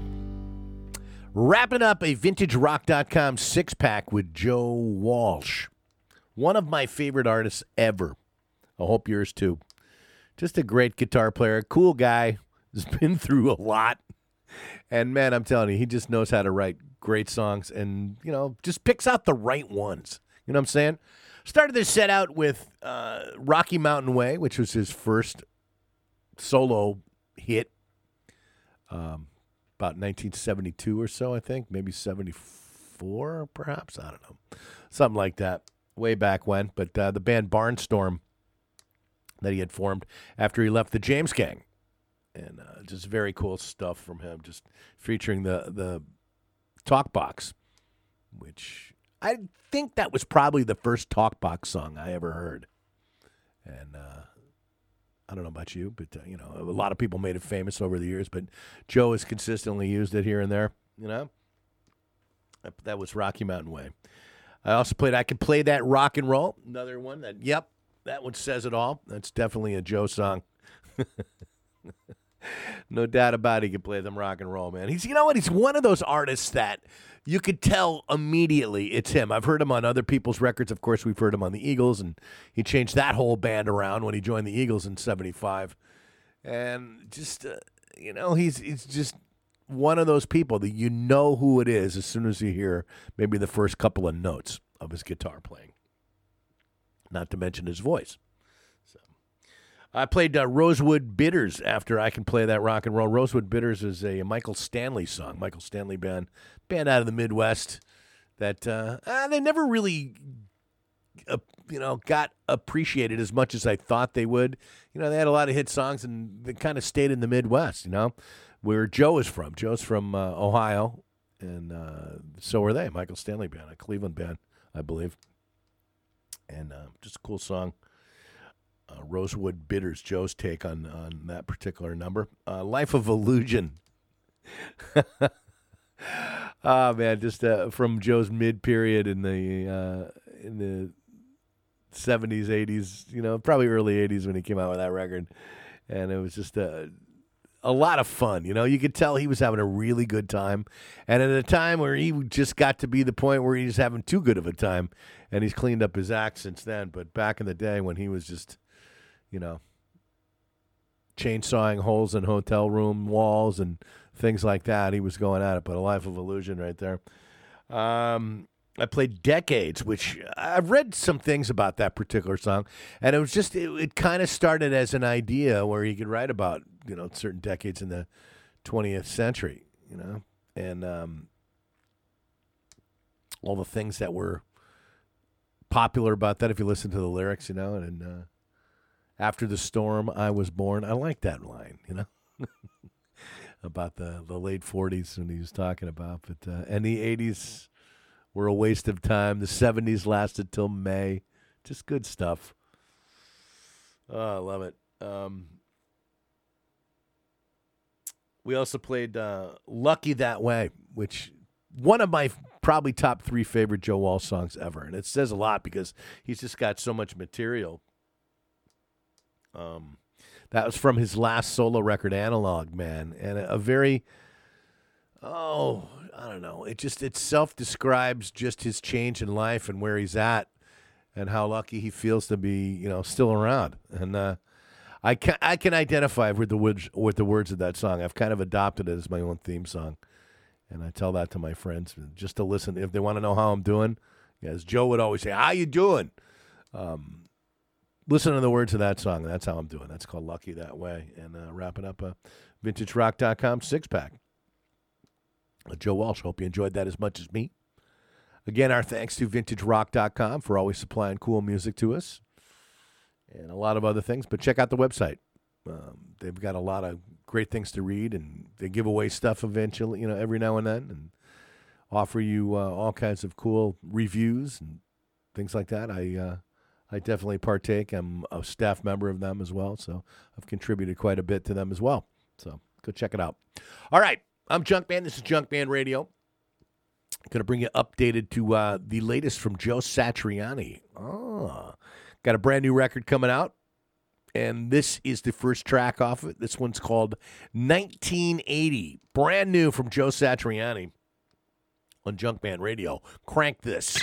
Wrapping up a vintagerock.com six pack with Joe Walsh. One of my favorite artists ever. I hope yours too. Just a great guitar player, cool guy, has been through a lot. And man, I'm telling you, he just knows how to write great songs and, you know, just picks out the right ones. You know what I'm saying? Started this set out with uh, Rocky Mountain Way, which was his first solo hit um, about 1972 or so, I think, maybe 74, perhaps. I don't know, something like that, way back when. But uh, the band Barnstorm that he had formed after he left the James Gang, and uh, just very cool stuff from him, just featuring the the talk box, which I think that was probably the first talk box song I ever heard, and. Uh, I don't know about you, but uh, you know, a lot of people made it famous over the years. But Joe has consistently used it here and there. You know, that, that was Rocky Mountain Way. I also played. I could play that rock and roll. Another one that. Yep, that one says it all. That's definitely a Joe song. no doubt about it. He can play them rock and roll, man. He's you know what? He's one of those artists that you could tell immediately it's him. I've heard him on other people's records. Of course, we've heard him on the Eagles, and he changed that whole band around when he joined the Eagles in '75. And just uh, you know, he's he's just one of those people that you know who it is as soon as you hear maybe the first couple of notes of his guitar playing. Not to mention his voice. I played uh, Rosewood Bitters after I can play that rock and roll. Rosewood Bitters is a Michael Stanley song. Michael Stanley band, band out of the Midwest that uh, uh, they never really, uh, you know, got appreciated as much as I thought they would. You know, they had a lot of hit songs and they kind of stayed in the Midwest. You know, where Joe is from. Joe's from uh, Ohio, and uh, so are they. Michael Stanley band, a Cleveland band I believe. And just a cool song. Uh, Rosewood Bitters, Joe's take on on that particular number. Uh, Life of Illusion. Ah man, just uh, from Joe's mid period in the uh, in the seventies, eighties, you know, probably early eighties when he came out with that record, and it was just a a lot of fun. You know, you could tell he was having a really good time, and at a time where he just got to be the point where he's having too good of a time, and he's cleaned up his act since then. But back in the day when he was just, you know, chainsawing holes in hotel room walls and things like that. He was going at it, but a life of illusion right there. Um, I played Decades, which I've read some things about that particular song, and it was just it, it kind of started as an idea where he could write about you know certain decades in the 20th century, you know, and um, all the things that were popular about that. If you listen to the lyrics, you know, and uh, after the storm, I was born. I like that line, you know. about the, the late 40s when he was talking about. But uh, and the 80s were a waste of time. The 70s lasted till May. Just good stuff. Oh, I love it. Um, we also played uh, "Lucky That Way," which one of my probably top three favorite Joe Walsh songs ever, and it says a lot because he's just got so much material. Um, that was from his last solo record, Analog Man, and a, very oh, I don't know. It just it self describes just his change in life and where he's at, and how lucky he feels to be, you know, still around. And uh, I can I can identify with the words with the words of that song. I've kind of adopted it as my own theme song, and I tell that to my friends just to listen if they want to know how I'm doing. As Joe would always say, "How you doing?" Um, listen to the words of that song. That's how I'm doing. That's called Lucky That Way. And uh, wrapping up a vintagerock.com six pack. Uh, Joe Walsh, hope you enjoyed that as much as me. Again, our thanks to vintagerock.com for always supplying cool music to us and a lot of other things. But check out the website. Um, they've got a lot of great things to read, and they give away stuff eventually, you know, every now and then, and offer you uh, all kinds of cool reviews and things like that. I uh, I definitely partake. I'm a staff member of them as well, so I've contributed quite a bit to them as well. So go check it out. All right, I'm Junkman. This is Junkman Radio. Going to bring you updated to uh, the latest from Joe Satriani. Oh, got a brand new record coming out, and this is the first track off it. This one's called 1980, brand new from Joe Satriani on Junkman Radio. Crank this.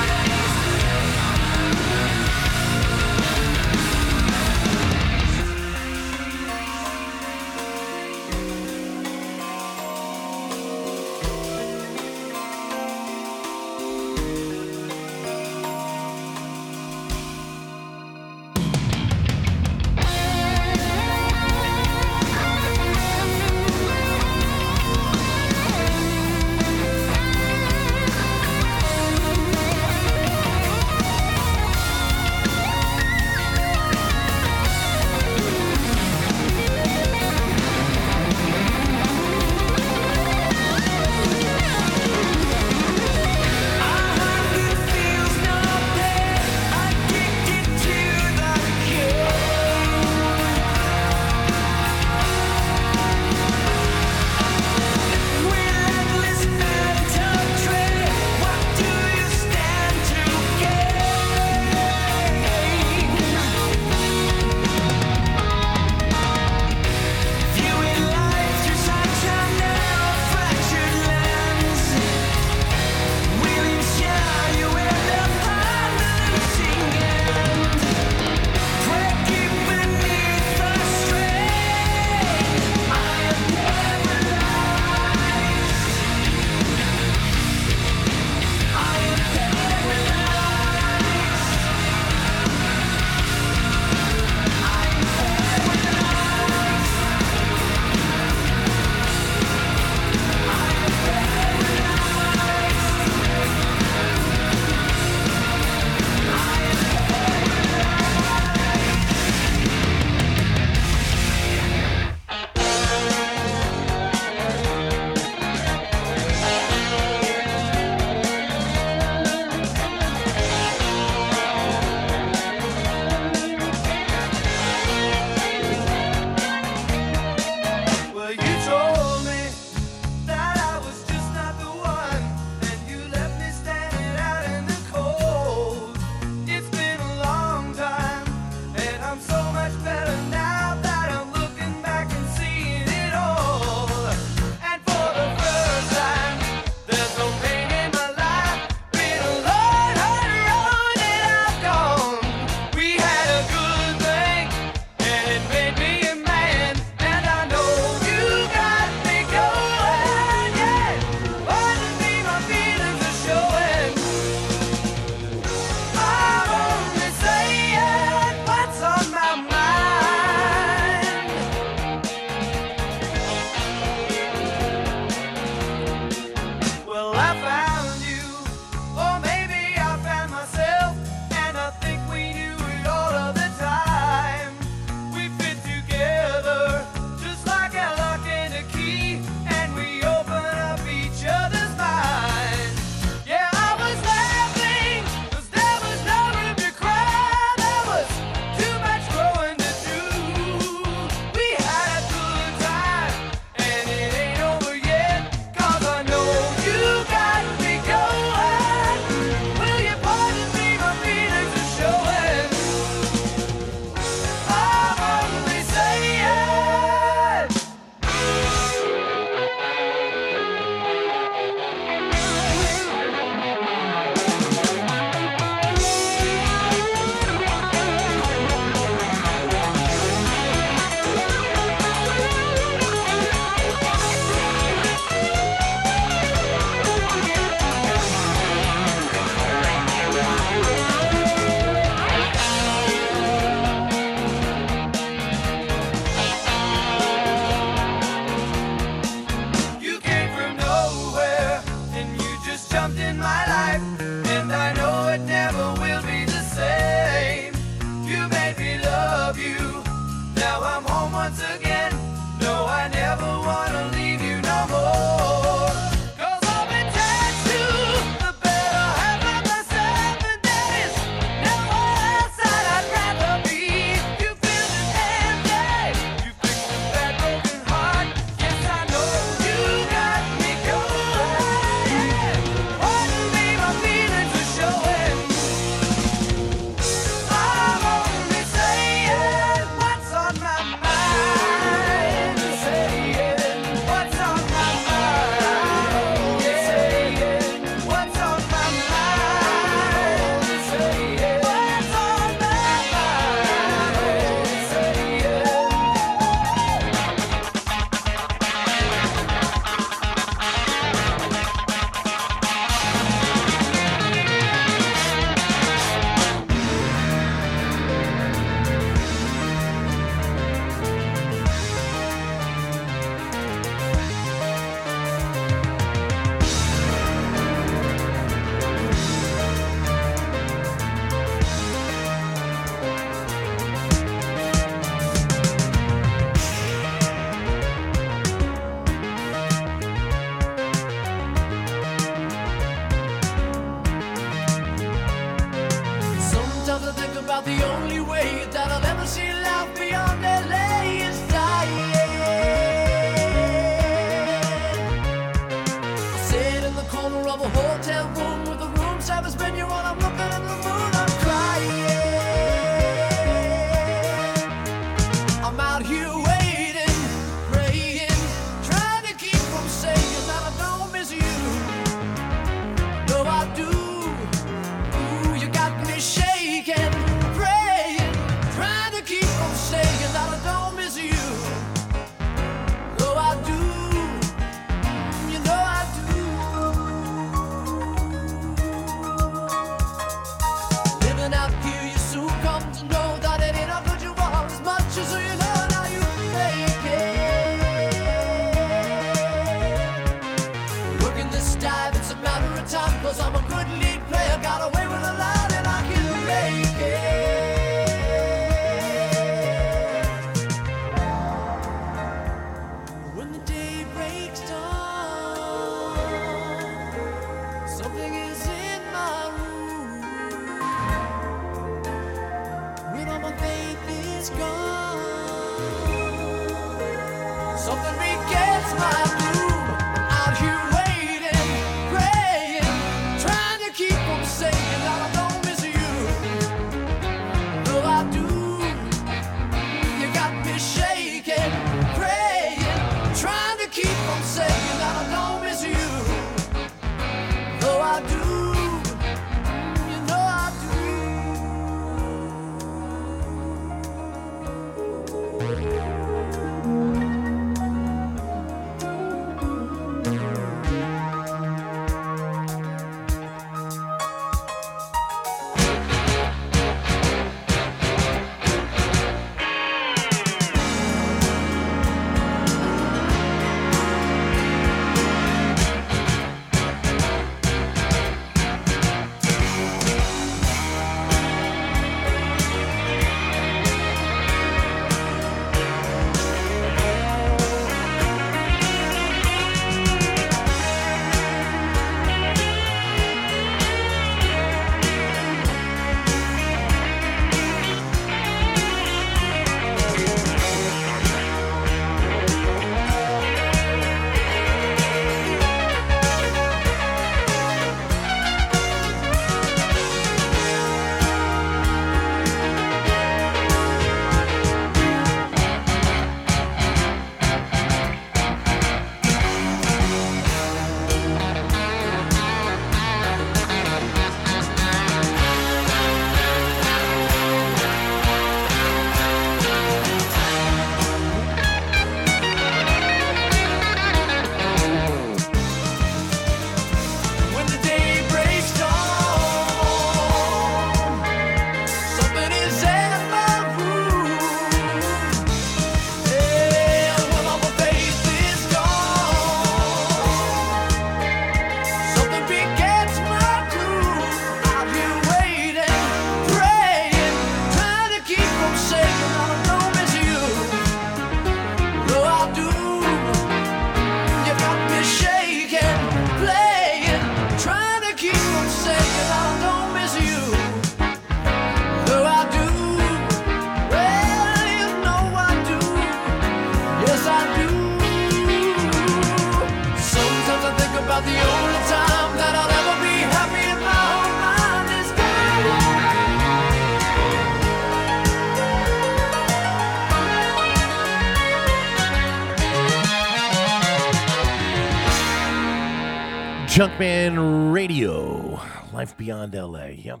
Junkman Radio, Life Beyond LA. Yep,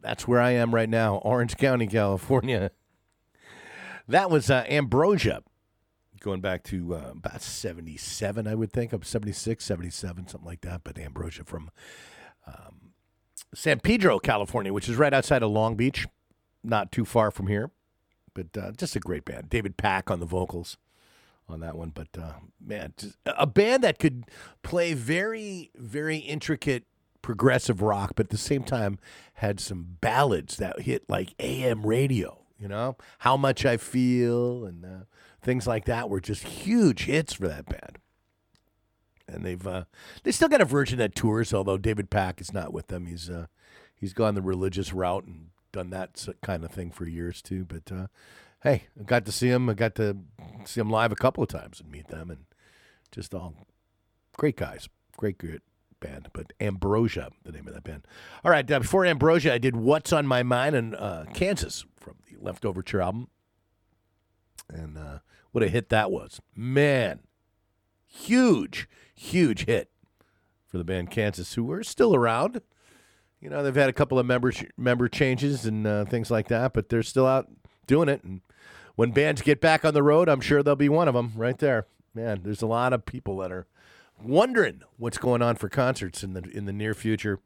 that's where I am right now, Orange County, California. That was uh, Ambrosia, going back to uh, about 77, I would think. I'm 76, 77, something like that. But Ambrosia from um, San Pedro, California, which is right outside of Long Beach, not too far from here. But uh, just a great band. David Pack on the vocals on that one. But uh, man, a band that could play very, very intricate progressive rock, but at the same time had some ballads that hit like AM radio. You know, how much I feel and uh, things like that were just huge hits for that band. And they've uh, they still got a version that tours, although David Pack is not with them. He's uh, he's gone the religious route and done that kind of thing for years too. But uh, hey, I got to see him. I got to see them live a couple of times and meet them, and just all great guys, great good band. But Ambrosia, the name of that band. All right, uh, before Ambrosia, I did "What's on My Mind" in uh, Kansas from the Leftoverture album, and uh, what a hit that was, man! Huge, huge hit for the band Kansas, who are still around. You know, they've had a couple of member member changes and uh, things like that, but they're still out doing it. And when bands get back on the road, I'm sure they'll be one of them right there. Man, there's a lot of people that are wondering what's going on for concerts in the in the near future,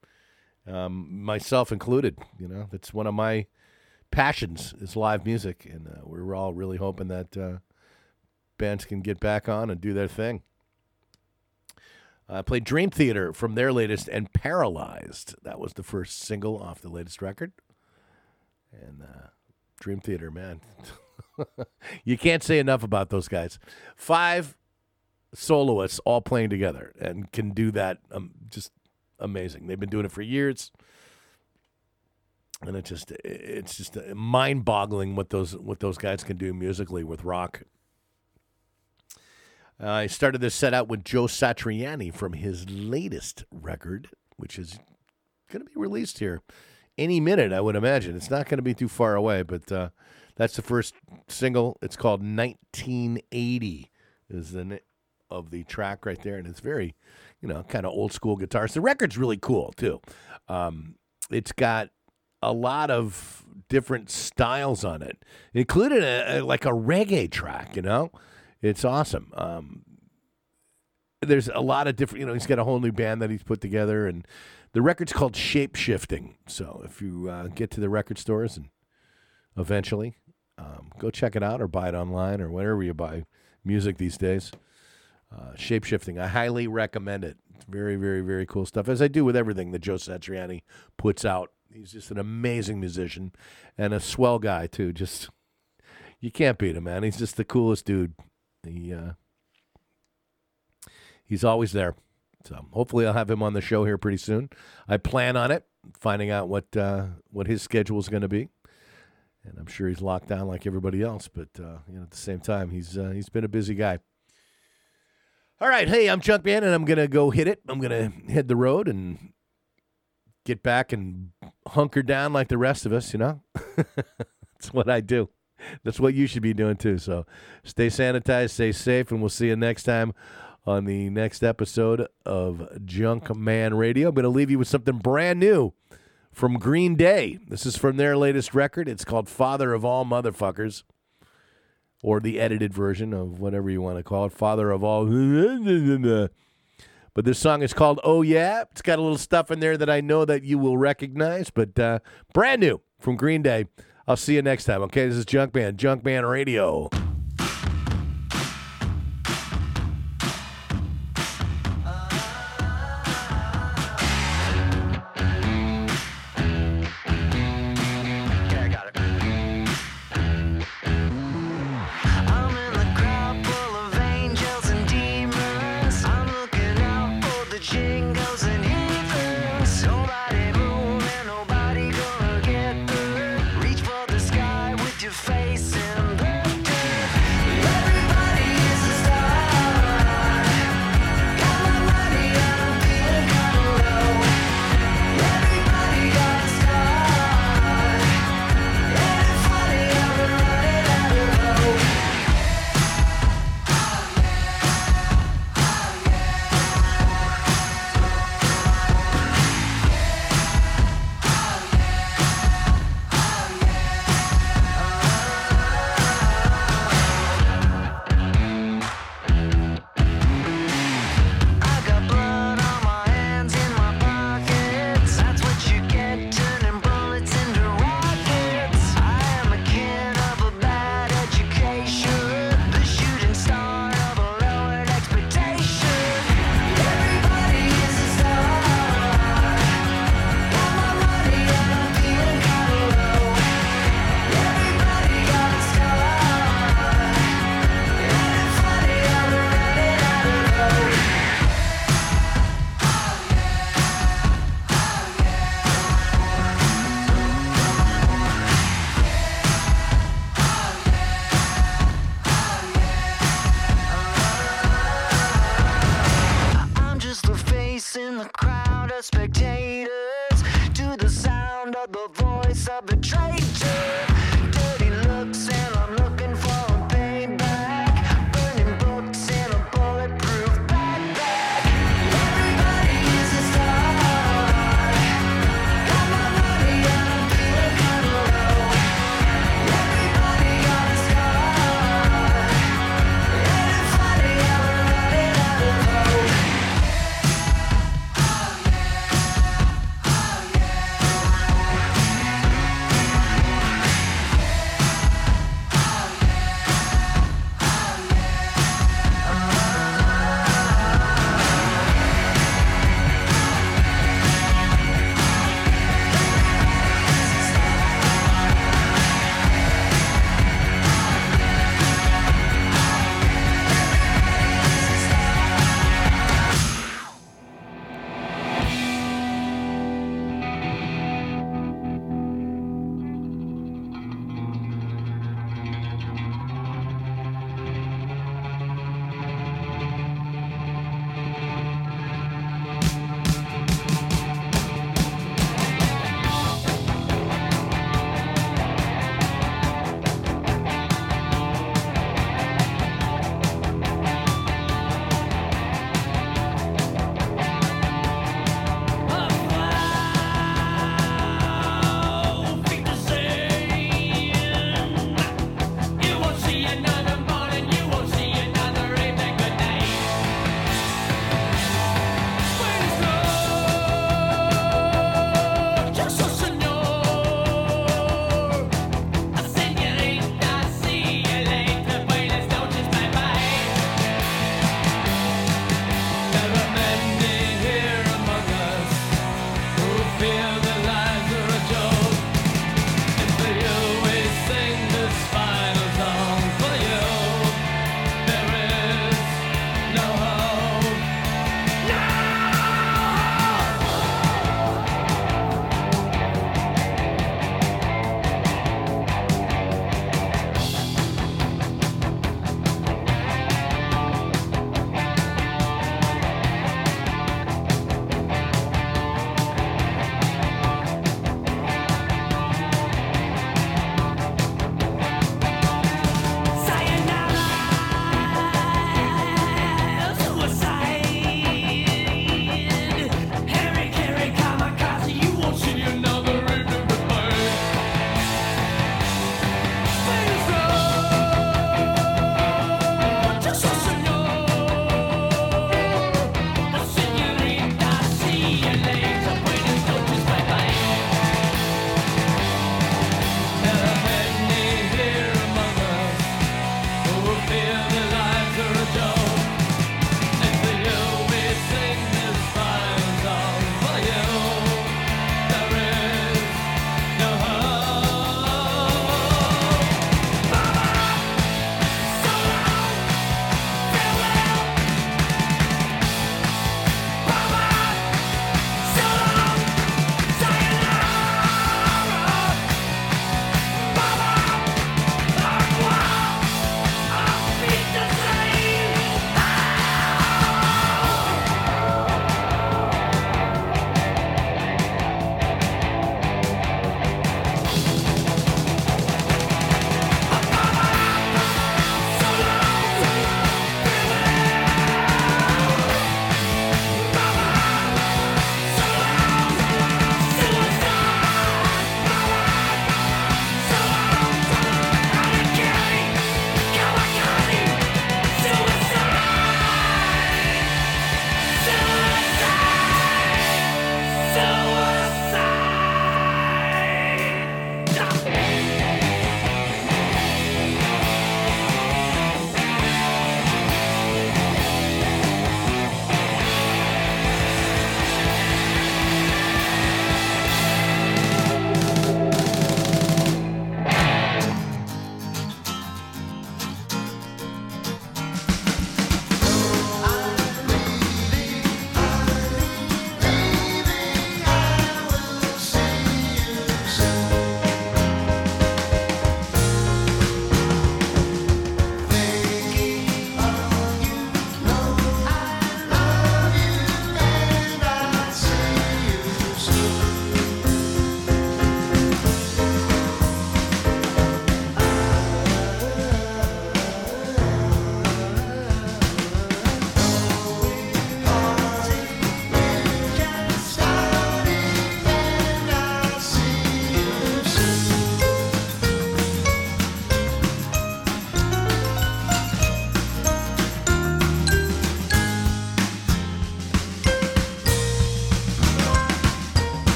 um, myself included. You know, that's one of my passions is live music, and uh, we're all really hoping that uh, bands can get back on and do their thing. I played Dream Theater from their latest and Paralyzed. That was the first single off the latest record. And uh, Dream Theater, man. You can't say enough about those guys. Five soloists all playing together and can do that um, just amazing. They've been doing it for years. And it just it's just mind-boggling what those what those guys can do musically with rock. Uh, I started this set out with Joe Satriani from his latest record, which is going to be released here any minute, I would imagine. It's not going to be too far away, but uh, that's the first single. It's called 1980 is the name of the track right there, and it's very, you know, kind of old school guitars. The record's really cool too. Um, it's got a lot of different styles on it, including a, a- like a reggae track. You know, it's awesome. Um, there's a lot of different. You know, he's got a whole new band that he's put together, and the record's called Shape Shifting. So if you uh, get to the record stores and eventually, um, go check it out or buy it online or wherever you buy music these days. Uh, Shape Shifting, I highly recommend it. It's very, very, very cool stuff, as I do with everything that Joe Satriani puts out. He's just an amazing musician and a swell guy too. Just you can't beat him, man. He's just the coolest dude. He uh, he's always there. So hopefully I'll have him on the show here pretty soon. I plan on it, finding out what uh, what his schedule is going to be, and I'm sure he's locked down like everybody else. But uh, you know, at the same time, he's uh, he's been a busy guy. All right, hey, I'm Junkman, and I'm gonna go hit it. I'm gonna hit the road and get back and hunker down like the rest of us. You know, that's what I do. That's what you should be doing too. So stay sanitized, stay safe, and we'll see you next time on the next episode of Junkman Radio. I'm to leave you with something brand new from Green Day. This is from their latest record. It's called Father of All Motherfuckers, or the edited version of whatever you want to call it. Father of All. But this song is called Oh Yeah. It's got a little stuff in there that I know that you will recognize, but uh, brand new from Green Day. I'll see you next time. Okay, this is Junkman, Junkman Radio.